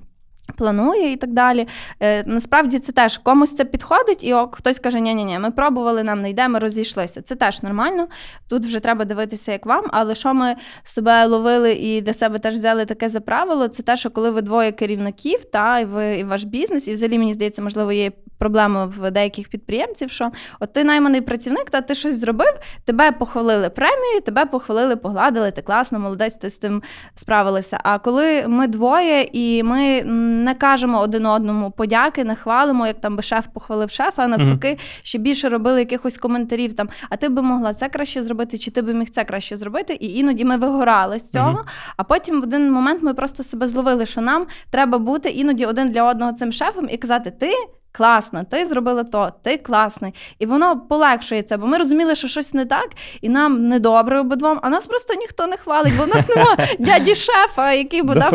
Планує і так далі. Е, Насправді це теж комусь це підходить, і ок, хтось каже, ні ні ні ми пробували, нам не йде, ми розійшлися. Це теж нормально. Тут вже треба дивитися, як вам. Але що ми себе ловили і для себе теж взяли таке за правило, це те, що коли ви двоє керівників, та і ви і ваш бізнес, і взагалі мені здається, можливо, є проблема в деяких підприємців, що от ти найманий працівник, та ти щось зробив, тебе похвалили премію, тебе похвалили, погладили, ти класно, молодець, ти з тим справилася. А коли ми двоє і ми не кажемо один одному подяки, не хвалимо, як там би шеф похвалив шефа, а навпаки, mm-hmm. ще більше робили якихось коментарів там, а ти би могла це краще зробити, чи ти би міг це краще зробити? І іноді ми вигорали з цього. Mm-hmm. А потім в один момент ми просто себе зловили, що нам треба бути іноді один для одного цим шефом і казати, ти класна, ти зробила то, ти класний. І воно полегшує це, бо ми розуміли, що щось не так, і нам недобре обидвом, а нас просто ніхто не хвалить, бо в нас немає дяді шефа, який би дав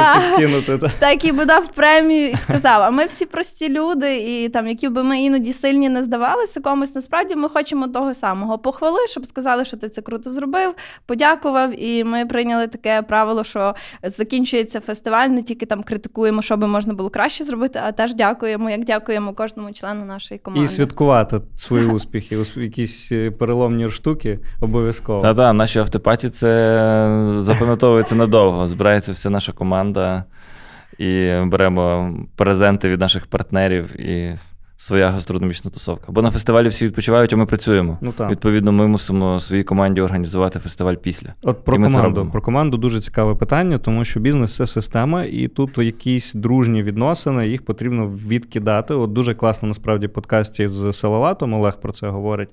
та,
та, який би дав премію і сказав. А ми всі прості люди, і там, які би ми іноді сильні не здавалися комусь, насправді ми хочемо того самого. Похвали, щоб сказали, що ти це круто зробив, подякував. І ми прийняли таке правило, що закінчується фестиваль, не тільки там критикуємо, що би можна було краще зробити, а теж дякуємо, як дякуємо дякуємо кожному члену нашої команди.
І святкувати свої успіхи, якісь е, переломні штуки обов'язково.
Та та наші автопаті це запам'ятовується надовго. Збирається вся наша команда і беремо презенти від наших партнерів і своя гастрономічна тусовка. Бо на фестивалі всі відпочивають, а ми працюємо. Ну, так. Відповідно, ми мусимо своїй команді організувати фестиваль після.
От про команду. Про команду дуже цікаве питання, тому що бізнес це система, і тут якісь дружні відносини, їх потрібно відкидати. От дуже класно насправді подкасті з Салаватом Олег про це говорить.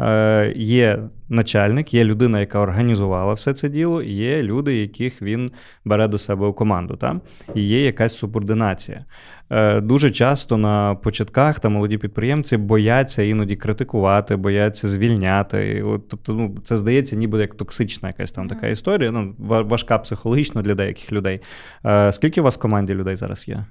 Е, Є начальник, є людина, яка організувала все це діло, є люди, яких він бере до себе у команду. Та? І є якась субординація. Е, Дуже часто на початках та молоді підприємці бояться іноді критикувати, бояться звільняти. От, Тобто, ну, це здається, ніби як токсична якась там така історія. Ну, важка психологічно для деяких людей. Е, Скільки у вас в команді людей зараз є?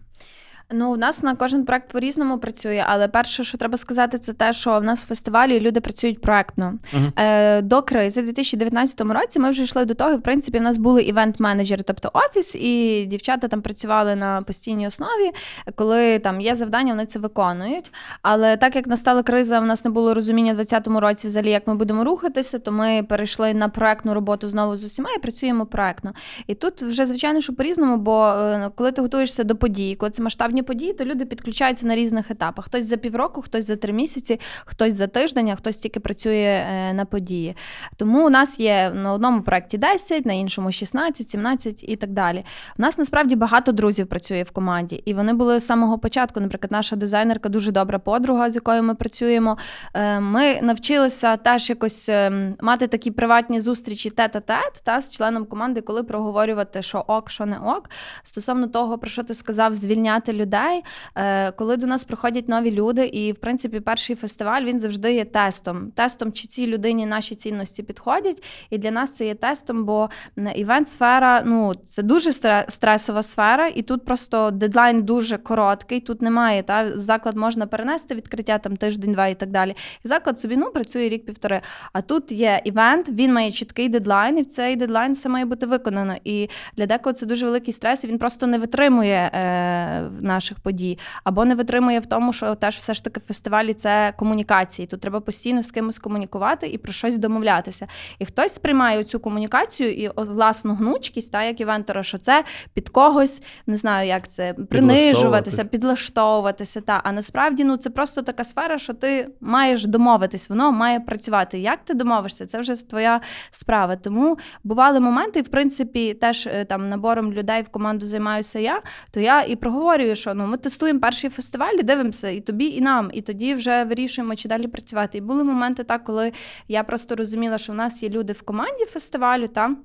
Ну, у нас на кожен проект по-різному працює, але перше, що треба сказати, це те, що в нас в фестивалі люди працюють проектно. Uh-huh. Е, До кризи, в 2019 році, ми вже йшли до того. і, В принципі, в нас були івент-менеджери, тобто офіс, і дівчата там працювали на постійній основі. Коли там є завдання, вони це виконують. Але так як настала криза, в нас не було розуміння в 2020 році, взагалі, як ми будемо рухатися, то ми перейшли на проектну роботу знову з усіма і працюємо проектно. І тут вже звичайно, що по-різному, бо е, коли ти готуєшся до події, коли це масштабні масштабні події, то люди підключаються на різних етапах. Хтось за півроку, хтось за три місяці, хтось за тиждень, а хтось тільки працює е, на події. Тому у нас є на одному проєкті 10, на іншому 16, 17 і так далі. У нас насправді багато друзів працює в команді, і вони були з самого початку. Наприклад, наша дизайнерка дуже добра подруга, з якою ми працюємо. Е, ми навчилися теж якось ем, мати такі приватні зустрічі тет-а-тет та з членом команди, коли проговорювати, що ок, що не ок. Стосовно того, про що ти сказав, звільняти людей людей, е, коли до нас приходять нові люди, і в принципі перший фестиваль він завжди є тестом. Тестом, чи цій людині наші цінності підходять. І для нас це є тестом, бо івент-сфера ну це дуже стресова сфера, і тут просто дедлайн дуже короткий. Тут немає та заклад можна перенести відкриття там тиждень-два і так далі. І заклад собі ну працює рік-півтори. А тут є івент, він має чіткий дедлайн, і в цей дедлайн все має бути виконано. І для декого це дуже великий стрес. і Він просто не витримує е, наших подій, або не витримує в тому, що теж все ж таки фестивалі це комунікації. Тут треба постійно з кимось комунікувати і про щось домовлятися. І хтось сприймає цю комунікацію і власну гнучкість, та як івентора, що це під когось не знаю, як це принижуватися, підлаштовуватися. Та а насправді ну це просто така сфера, що ти маєш домовитись, воно має працювати. Як ти домовишся? Це вже твоя справа. Тому бували моменти, і в принципі, теж е, там набором людей в команду займаюся я, то я і проговорюю, що ну ми тестуємо перший фестиваль, і дивимося і тобі, і нам, і тоді вже вирішуємо, чи далі працювати. І були моменти, так, коли я просто розуміла, що в нас є люди в команді фестивалю там.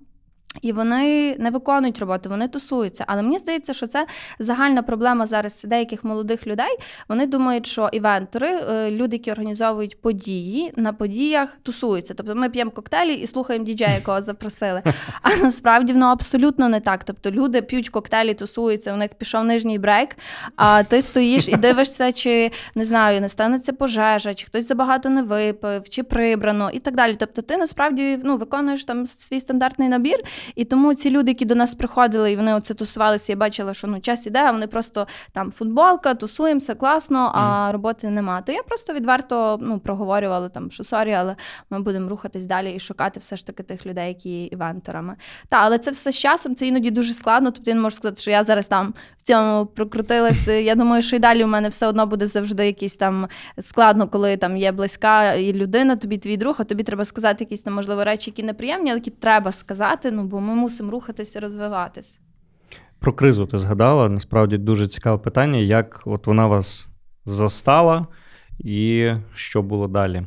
І вони не виконують роботу, вони тусуються. Але мені здається, що це загальна проблема зараз деяких молодих людей. Вони думають, що івентори, е, люди, які організовують події, на подіях тусуються. Тобто ми п'ємо коктейлі і слухаємо діджея, якого запросили. А насправді воно абсолютно не так. Тобто люди п'ють коктейлі, тусуються, у них пішов нижній брейк, а ти стоїш і дивишся, чи не знаю, не станеться пожежа, чи хтось забагато не випив, чи прибрано, і так далі. Тобто, ти насправді ну, виконуєш там свій стандартний набір. І тому ці люди, які до нас приходили, і вони оце тусувалися, я бачила, що ну час іде, а вони просто там футболка, тусуємося, класно, а mm. роботи нема. То я просто відверто ну, проговорювала там, що sorry, але ми будемо рухатись далі і шукати все ж таки тих людей, які є івенторами. Та, але це все з часом, це іноді дуже складно. Тобто я не можу сказати, що я зараз там в цьому прокрутилася. Я думаю, що і далі у мене все одно буде завжди якийсь там складно, коли там є близька і людина, тобі твій друг, а тобі треба сказати якісь там, можливо, речі, які неприємні, але які треба сказати. Ну бо ми мусимо рухатися, розвиватись.
Про кризу ти згадала. Насправді дуже цікаве питання, як от вона вас застала і що було далі?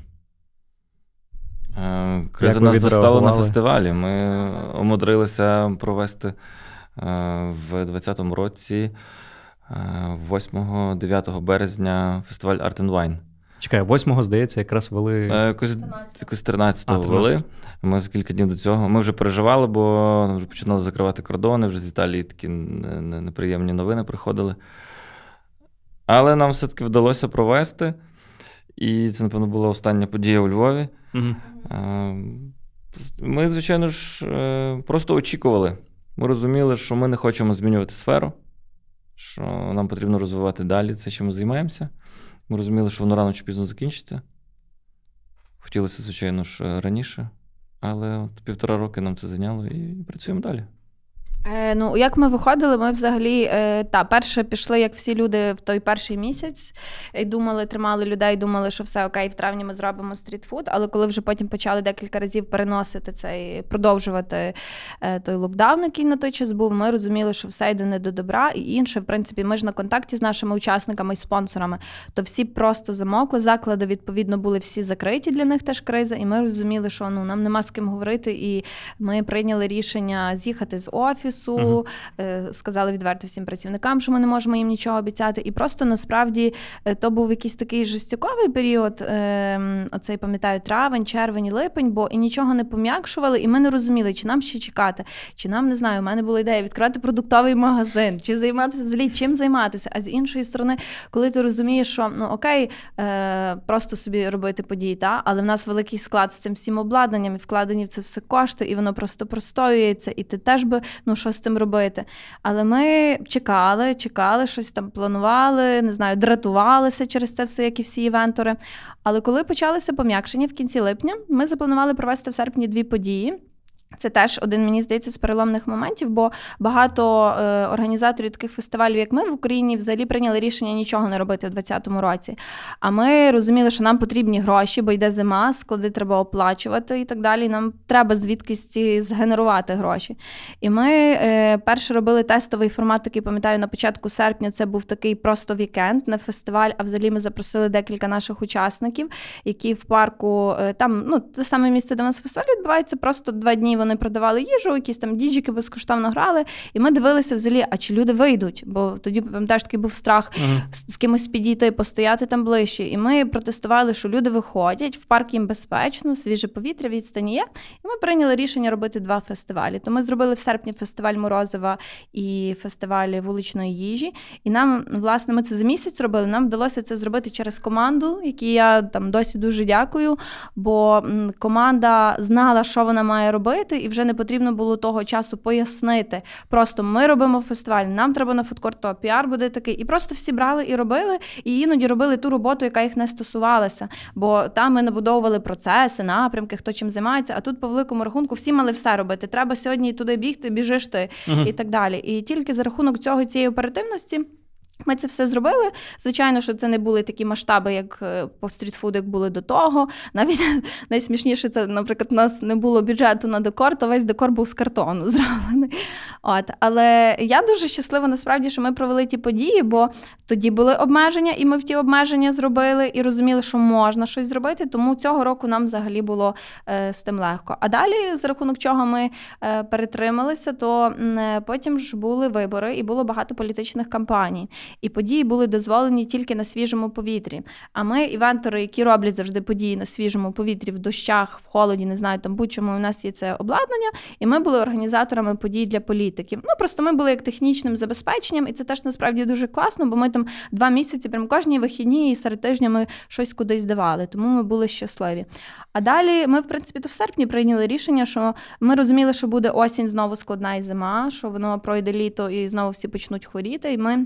Е, криза нас застала на фестивалі. Ми умудрилися провести е, в 2020 році, 8-9 е, березня, фестиваль Art and Wine.
Чекай, 8-го, здається, якраз вели.
Якось, якось 13-го вели. Ми за кілька днів до цього. Ми вже переживали, бо вже починали закривати кордони, вже з Італії такі неприємні новини приходили. Але нам все-таки вдалося провести. І це, напевно, була остання подія у Львові. Угу. Ми, звичайно ж, е, просто очікували. Ми розуміли, що ми не хочемо змінювати сферу, що нам потрібно розвивати далі це, чим ми займаємося. Ми розуміли, що воно рано чи пізно закінчиться. Хотілося, звичайно ж, раніше. Але от півтора роки нам це зайняло і працюємо далі.
Е, Ну, як ми виходили, ми взагалі е, та перше пішли, як всі люди в той перший місяць, і думали, тримали людей, думали, що все окей, в травні ми зробимо стрітфуд. Але коли вже потім почали декілька разів переносити цей, продовжувати е, той локдаун, який на той час був, ми розуміли, що все йде не до добра. І інше, в принципі, ми ж на контакті з нашими учасниками і спонсорами, то всі просто замокли. Заклади відповідно були всі закриті для них теж криза, і ми розуміли, що ну нам нема з ким говорити, і ми прийняли рішення з'їхати з офісу офісу, uh-huh. сказали відверто всім працівникам, що ми не можемо їм нічого обіцяти. І просто насправді е, то був якийсь такий жестяковий період. Ем, оцей пам'ятаю, травень, червень, липень, бо і нічого не пом'якшували, і ми не розуміли, чи нам ще чекати, чи нам не знаю. У мене була ідея відкрити продуктовий магазин, чи займатися взагалі чим займатися. А з іншої сторони, коли ти розумієш, що ну окей, е, просто собі робити події, та але в нас великий склад з цим всім обладнанням і вкладені в це все кошти, і воно просто простоюється, і ти теж би ну що з цим робити. Але ми чекали, чекали, щось там планували, не знаю, дратувалися через це все, як і всі івентори. Але коли почалися пом'якшення в кінці липня, ми запланували провести в серпні дві події. Це теж один, мені здається, з переломних моментів, бо багато е, організаторів таких фестивалів, як ми в Україні, взагалі прийняли рішення нічого не робити в 2020 році. А ми розуміли, що нам потрібні гроші, бо йде зима, склади треба оплачувати і так далі. Нам треба звідкись згенерувати гроші. І ми е, перше робили тестовий формат, такий пам'ятаю, на початку серпня це був такий просто вікенд, не фестиваль. А взагалі ми запросили декілька наших учасників, які в парку е, там ну те саме місце, де у нас фестиваль відбувається, просто два дні вони продавали їжу, якісь там діджики безкоштовно грали. І ми дивилися взагалі, а чи люди вийдуть? Бо тоді пам'ятаєш, такий був страх uh-huh. з кимось підійти, постояти там ближче. І ми протестували, що люди виходять, в парк їм безпечно, свіже повітря, відстані є. І ми прийняли рішення робити два фестивалі. То ми зробили в серпні фестиваль Морозива і фестиваль вуличної їжі. І нам, власне, ми це за місяць робили. Нам вдалося це зробити через команду, якій я там досі дуже дякую. Бо команда знала, що вона має робити робити, і вже не потрібно було того часу пояснити. Просто ми робимо фестиваль, нам треба на фудкорт, то піар буде такий. І просто всі брали і робили, і іноді робили ту роботу, яка їх не стосувалася. Бо там ми набудовували процеси, напрямки, хто чим займається. А тут, по великому рахунку, всі мали все робити. Треба сьогодні туди бігти, біжиш ти угу. і так далі. І тільки за рахунок цього цієї оперативності. Ми це все зробили. Звичайно, що це не були такі масштаби, як е, по стрітфуду, як були до того. Навіть найсмішніше, це, наприклад, у нас не було бюджету на декор, то весь декор був з картону зроблений. От. Але я дуже щаслива, насправді, що ми провели ті події, бо тоді були обмеження, і ми в ті обмеження зробили і розуміли, що можна щось зробити. Тому цього року нам взагалі було е, з тим легко. А далі, за рахунок чого ми е, перетрималися, то е, потім ж були вибори і було багато політичних кампаній і події були дозволені тільки на свіжому повітрі. А ми, івентори, які роблять завжди події на свіжому повітрі, в дощах, в холоді, не знаю, там будь-чому у нас є це обладнання, і ми були організаторами подій для політиків. Ну просто ми були як технічним забезпеченням, і це теж насправді дуже класно, бо ми там два місяці, прям кожні вихідні і серед тижня ми щось кудись давали, тому ми були щасливі. А далі ми, в принципі, то в серпні прийняли рішення, що ми розуміли, що буде осінь знову складна і зима, що воно пройде літо і знову всі почнуть хворіти. І ми.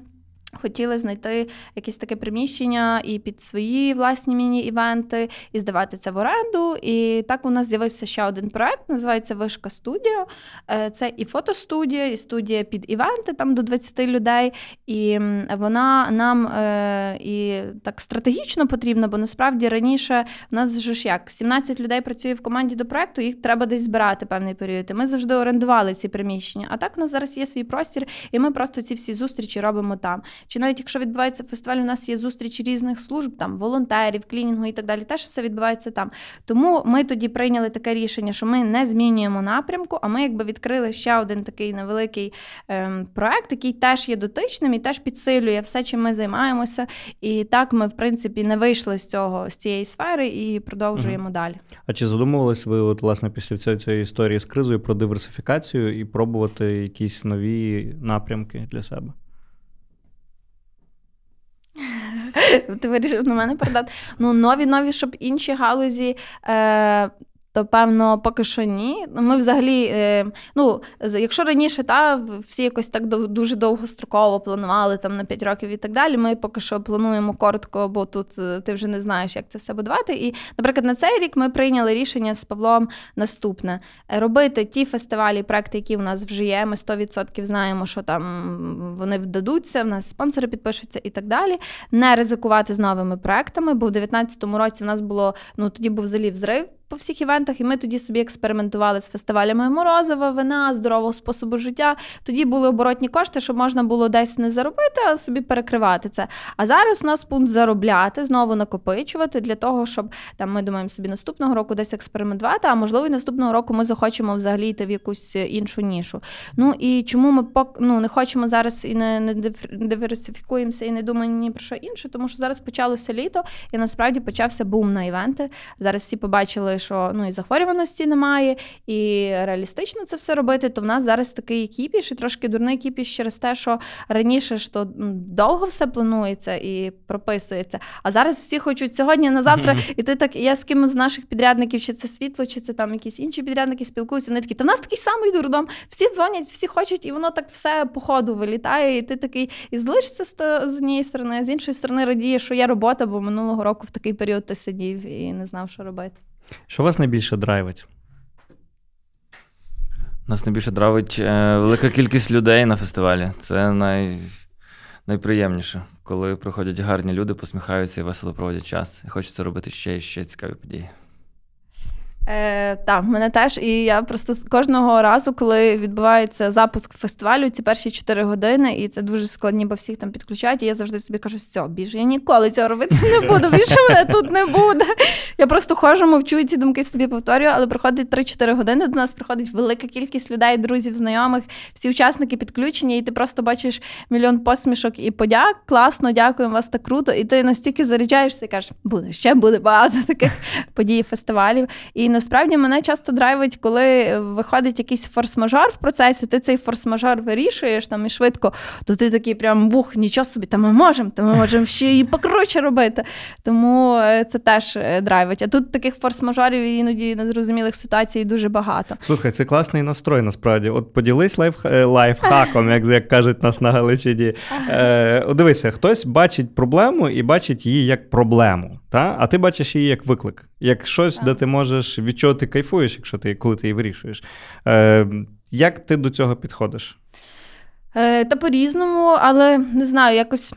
Хотіли знайти якесь таке приміщення і під свої власні міні-івенти, і здавати це в оренду. І так у нас з'явився ще один проект, називається Вишка студія. Е, це і фотостудія, і студія під івенти, там до 20 людей. І вона нам е, і так стратегічно потрібна, бо насправді раніше в нас ж як 17 людей працює в команді до проекту, їх треба десь збирати певний період. І Ми завжди орендували ці приміщення. А так у нас зараз є свій простір, і ми просто ці всі зустрічі робимо там. Чи навіть якщо відбувається фестиваль, у нас є зустрічі різних служб, там волонтерів, клінінгу і так далі. Теж все відбувається там. Тому ми тоді прийняли таке рішення, що ми не змінюємо напрямку, а ми якби відкрили ще один такий невеликий ем, проект, який теж є дотичним і теж підсилює все, чим ми займаємося. І так ми, в принципі, не вийшли з цього з цієї сфери і продовжуємо угу. далі.
А чи задумувались ви, от власне, після цієї, цієї історії з кризою про диверсифікацію і пробувати якісь нові напрямки для себе?
Ти вирішив на мене передати. Ну, нові нові, щоб інші галузі. Е, то певно поки що ні. Ми взагалі, е, ну якщо раніше та всі якось так дуже довгостроково планували там на 5 років і так далі. Ми поки що плануємо коротко, бо тут е, ти вже не знаєш, як це все будувати. І, наприклад, на цей рік ми прийняли рішення з Павлом наступне: робити ті фестивалі, проекти, які в нас вже є. Ми 100% знаємо, що там вони вдадуться, в нас спонсори підпишуться і так далі. Не ризикувати з новими проектами, бо в 2019 році в нас було ну тоді був взагалі взрив по всіх івентах, і ми тоді собі експериментували з фестивалями морозива, вина, здорового способу життя. Тоді були оборотні кошти, щоб можна було десь не заробити, а собі перекривати це. А зараз у нас пункт заробляти, знову накопичувати для того, щоб там ми думаємо собі наступного року десь експериментувати. А можливо, і наступного року ми захочемо взагалі йти в якусь іншу нішу. Ну і чому ми ну, не хочемо зараз і не, не диверсифікуємося і не думаємо ні про що інше, тому що зараз почалося літо, і насправді почався бум на івенти. Зараз всі побачили що ну і захворюваності немає, і реалістично це все робити, то в нас зараз такий кіпіш, і трошки дурний кіпіш через те, що раніше ж то довго все планується і прописується. А зараз всі хочуть сьогодні на завтра, mm-hmm. і ти так, я з кимось з наших підрядників, чи це світло, чи це там якісь інші підрядники спілкуються. Вони такі, та в нас такий самий дурдом, всі дзвонять, всі хочуть, і воно так все по ходу вилітає. І ти такий і злишся з однієї сторони, а з іншої сторони радієш, що є робота, бо минулого року в такий період ти сидів і не знав, що робити.
Що вас найбільше драйвить?
Нас найбільше драйвить е, велика кількість людей на фестивалі. Це най... найприємніше, коли приходять гарні люди, посміхаються і весело проводять час. І хочеться робити ще і ще цікаві події.
Е, Так, мене теж. І я просто кожного разу, коли відбувається запуск фестивалю, ці перші 4 години, і це дуже складні, бо всіх там підключають. І я завжди собі кажу, все, більше я ніколи цього робити не буду. Більше мене тут не буде. Я просто ходжу, мовчу і ці думки собі повторюю, але приходить 3-4 години. До нас приходить велика кількість людей, друзів, знайомих, всі учасники підключені, і ти просто бачиш мільйон посмішок і подяк. Класно, дякуємо вас так круто. І ти настільки заряджаєшся і кажеш, буде ще буде багато таких подій, фестивалів. І насправді мене часто драйвить, коли виходить якийсь форс-мажор в процесі, ти цей форс-мажор вирішуєш там і швидко, то ти такий прям бух, нічого собі, та ми можемо, та ми можемо ще і покруче робити. Тому е, це теж е, драйвить. А тут таких форс-мажорів іноді незрозумілих ситуацій дуже багато.
Слухай, це класний настрой, насправді. От поділись лайф, е, лайфхаком, як як кажуть нас на Галичині. Е, Дивися, хтось бачить проблему і бачить її як проблему, та? а ти бачиш її як виклик, як щось, де ти можеш від чого ти кайфуєш, якщо ти коли ти її вирішуєш. Е, Як ти до цього підходиш?
Е, Та по-різному, але не знаю, якось.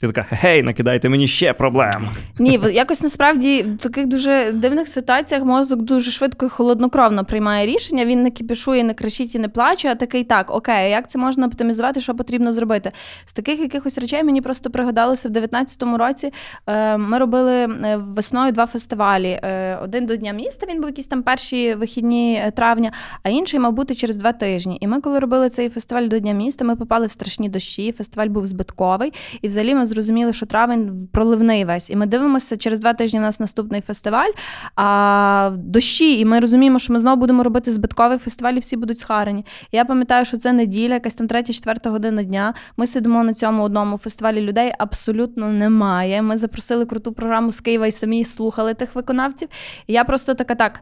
Ти така, гей, накидайте мені ще проблем.
Ні, якось насправді в таких дуже дивних ситуаціях мозок дуже швидко і холоднокровно приймає рішення. Він не кіпішує, не кричить і не плаче, а такий так, окей, як це можна оптимізувати, що потрібно зробити? З таких якихось речей мені просто пригадалося в 2019 році. Е, ми робили е, весною два фестивалі. Е, один до Дня міста, він був якісь там перші вихідні травня, а інший, мав бути, через два тижні. І ми, коли робили цей фестиваль до Дня міста, ми попали в страшні дощі. Фестиваль був збитковий, і взагалі ми зрозуміли, що травень проливний весь. І ми дивимося, через два тижні у нас наступний фестиваль, а дощі, і ми розуміємо, що ми знову будемо робити збитковий фестиваль, і всі будуть схарені. Я пам'ятаю, що це неділя, якась там третя-четверта година дня. Ми сидимо на цьому одному фестивалі. Людей абсолютно немає. Ми запросили круту програму з Києва і самі слухали тих виконавців. І я просто така так.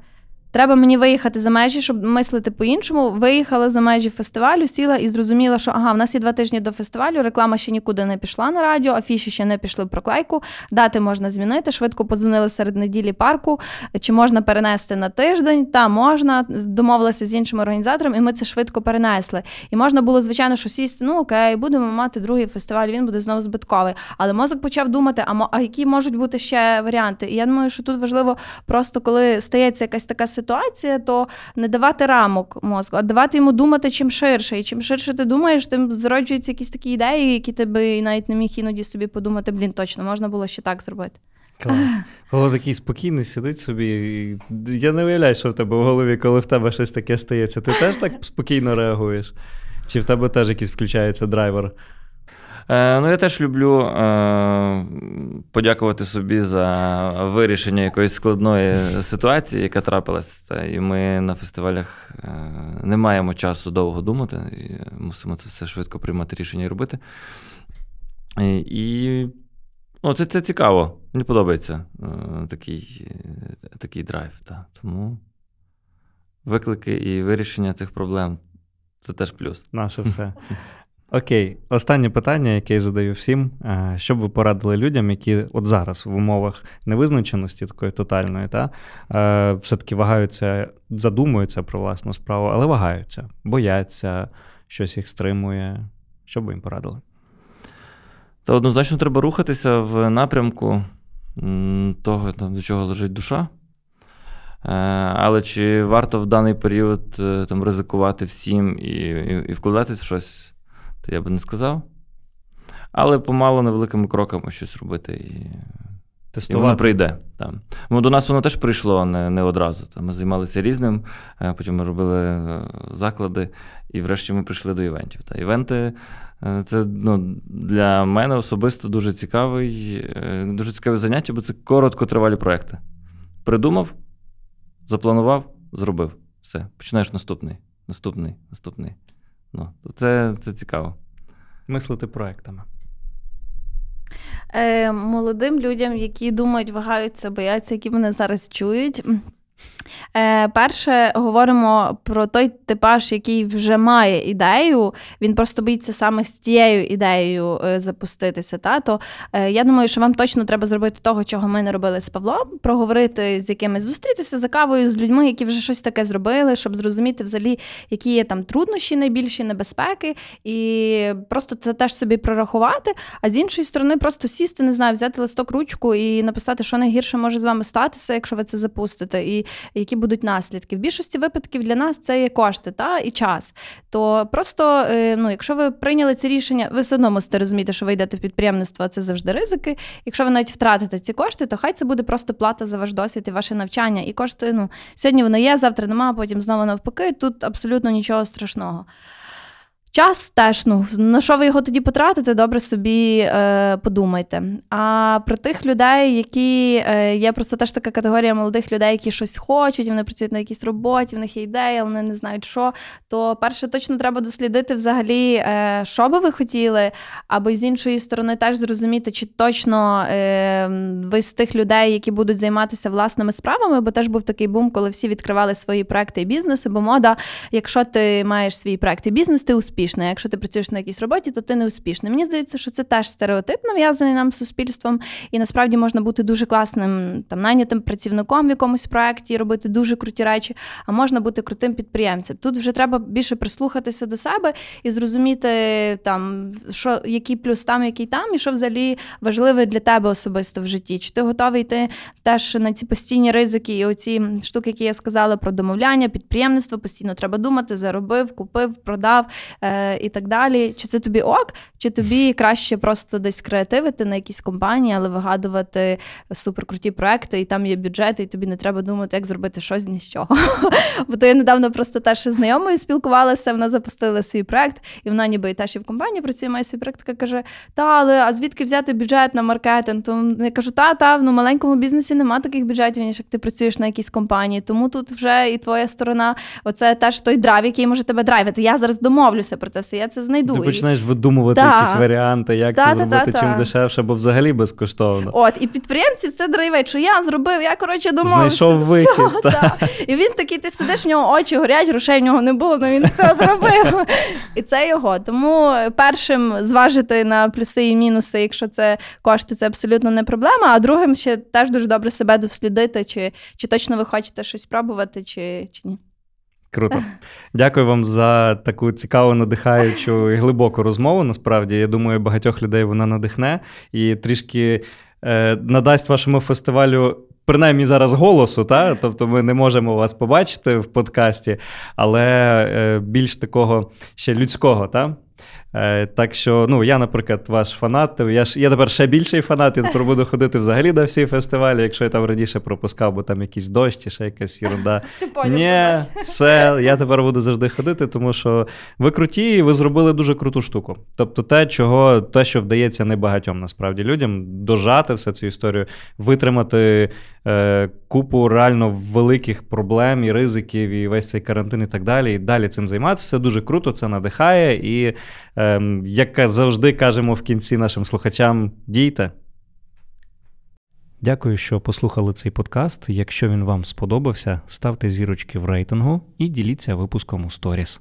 Треба мені виїхати за межі, щоб мислити по-іншому. Виїхала за межі фестивалю, сіла і зрозуміла, що ага, в нас є два тижні до фестивалю, реклама ще нікуди не пішла на радіо, афіші ще не пішли в проклейку. Дати можна змінити. Швидко подзвонили серед неділі парку. Чи можна перенести на тиждень? Та можна. Домовилася з іншим організатором, і ми це швидко перенесли. І можна було, звичайно, що сісти, ну окей, будемо мати другий фестиваль, він буде знову збитковий. Але мозок почав думати, а які можуть бути ще варіанти? І я думаю, що тут важливо просто коли стається якась така ситуація то не давати рамок мозку, а давати йому думати чим ширше. І чим ширше ти думаєш, тим зароджуються якісь такі ідеї, які ти би навіть не міг іноді собі подумати, блін, точно можна було ще так зробити.
Голо такий спокійний сидить собі. Я не уявляю, що в тебе в голові, коли в тебе щось таке стається. Ти теж так спокійно реагуєш? Чи в тебе теж якийсь включається драйвер?
Е, Ну, я теж люблю е, подякувати собі за вирішення якоїсь складної ситуації, яка трапилася. І ми на фестивалях е, не маємо часу довго думати, і мусимо це все швидко приймати рішення і робити. І, і Ну, це це цікаво. Мені подобається е, такий такий драйв. Та. Тому виклики і вирішення цих проблем це теж плюс.
Наше все. Окей, останнє питання, яке я задаю всім. Е, що б ви порадили людям, які от зараз в умовах невизначеності такої тотальної, та е, все-таки вагаються, задумуються про власну справу, але вагаються, бояться, щось їх стримує. Що б ви їм порадили?
Та однозначно треба рухатися в напрямку того, до чого лежить душа. Е, але чи варто в даний період там ризикувати всім і, і, і вкладатись в щось? То я би не сказав. Але помало невеликими кроками щось робити. І
Тестувати.
І воно прийде. Там. Ну, До нас воно теж прийшло не не одразу. Там, Ми займалися різним, е, потім ми робили е, заклади, і врешті ми прийшли до івентів. Та Івенти е, це ну, для мене особисто дуже цікавий, дуже цікаве заняття, бо це короткотривалі проекти. Придумав, запланував, зробив. Все. Починаєш наступний, наступний, наступний. Ну, Це, Це цікаво.
Мислити проектами.
Е, Молодим людям, які думають, вагаються, бояться, які мене зараз чують. Е, Перше, говоримо про той типаж, який вже має ідею, він просто боїться саме з тією ідеєю е, запуститися. Та? То е, я думаю, що вам точно треба зробити того, чого ми не робили з Павлом, проговорити з якимись, зустрітися за кавою з людьми, які вже щось таке зробили, щоб зрозуміти взагалі, які є там труднощі, найбільші небезпеки, і просто це теж собі прорахувати. А з іншої сторони, просто сісти, не знаю, взяти листок ручку і написати, що найгірше може з вами статися, якщо ви це запустите. І які будуть наслідки. В більшості випадків для нас це є кошти та і час. То просто, е, ну, якщо ви прийняли це рішення, ви все одно мусите розуміти, що ви йдете в підприємництво, а це завжди ризики. Якщо ви навіть втратите ці кошти, то хай це буде просто плата за ваш досвід і ваше навчання. І кошти, ну, сьогодні воно є, завтра немає, потім знову навпаки. Тут абсолютно нічого страшного. Час теж, ну на що ви його тоді потратите, добре собі е, подумайте. А про тих людей, які е, є просто теж така категорія молодих людей, які щось хочуть, вони працюють на якійсь роботі, в них є ідея, вони не знають що. То перше, точно треба дослідити взагалі, е, що би ви хотіли, або з іншої сторони теж зрозуміти, чи точно е, ви з тих людей, які будуть займатися власними справами, бо теж був такий бум, коли всі відкривали свої проекти і бізнеси. Бо мода, якщо ти маєш свій проект і бізнес, ти успішний успішна. Якщо ти працюєш на якійсь роботі, то ти не успішний. Мені здається, що це теж стереотип нав'язаний нам суспільством, і насправді можна бути дуже класним там найнятим працівником в якомусь проєкті, робити дуже круті речі, а можна бути крутим підприємцем. Тут вже треба більше прислухатися до себе і зрозуміти, там що який плюс там, який там, і що взагалі важливе для тебе особисто в житті. Чи ти готовий йти теж на ці постійні ризики і оці штуки, які я сказала про домовляння, підприємництво постійно треба думати, заробив, купив, продав. Е, і так далі. Чи це тобі ок, чи тобі краще просто десь креативити на якісь компанії, але вигадувати суперкруті проекти, і там є бюджети, і тобі не треба думати, як зробити щось з чого. Бо то я недавно просто теж з знайомою спілкувалася, вона запустила свій проект, і вона ніби теж і в компанії працює, має свій проект, така каже: Та, але а звідки взяти бюджет на маркетинг? То я кажу, та, та, ну маленькому бізнесі немає таких бюджетів, ніж як ти працюєш на якійсь компанії. Тому тут вже і твоя сторона, оце теж той драйв, який може тебе драйвити. Я зараз домовлюся про це все, я це знайду.
Ти починаєш видумувати
та.
якісь варіанти, як та, це зробити чим дешевше, бо взагалі безкоштовно.
От, і підприємців це драйвить, що я зробив, я коротше домовився.
Знайшов вихід. Все, та.
І він такий, ти сидиш, в нього очі горять, грошей в нього не було, але він все зробив. І це його. Тому першим зважити на плюси і мінуси, якщо це кошти, це абсолютно не проблема. А другим ще теж дуже добре себе дослідити, чи, чи точно ви хочете щось спробувати, чи, чи ні.
Круто. Дякую вам за таку цікаву, надихаючу і глибоку розмову. Насправді, я думаю, багатьох людей вона надихне і трішки е, надасть вашому фестивалю. Принаймні зараз голосу, та? тобто ми не можемо вас побачити в подкасті, але е, більш такого ще людського. Та? Е, так що, ну, я, наприклад, ваш фанат. Я ж я тепер ще більший фанат, я тепер буду ходити взагалі на всі фестивалі. Якщо я там раніше пропускав, бо там якийсь дощ чи ще якась ерунда. Ні, все, я тепер буду завжди ходити, тому що ви круті, і ви зробили дуже круту штуку. Тобто, те, чого, те, що вдається небагатьом насправді людям, дожати все цю історію, витримати е, купу реально великих проблем і ризиків, і весь цей карантин, і так далі. І далі цим займатися. Це дуже круто, це надихає. І, е, як завжди кажемо в кінці нашим слухачам, дійте. Дякую, що послухали цей подкаст. Якщо він вам сподобався, ставте зірочки в рейтингу і діліться випуском у сторіс.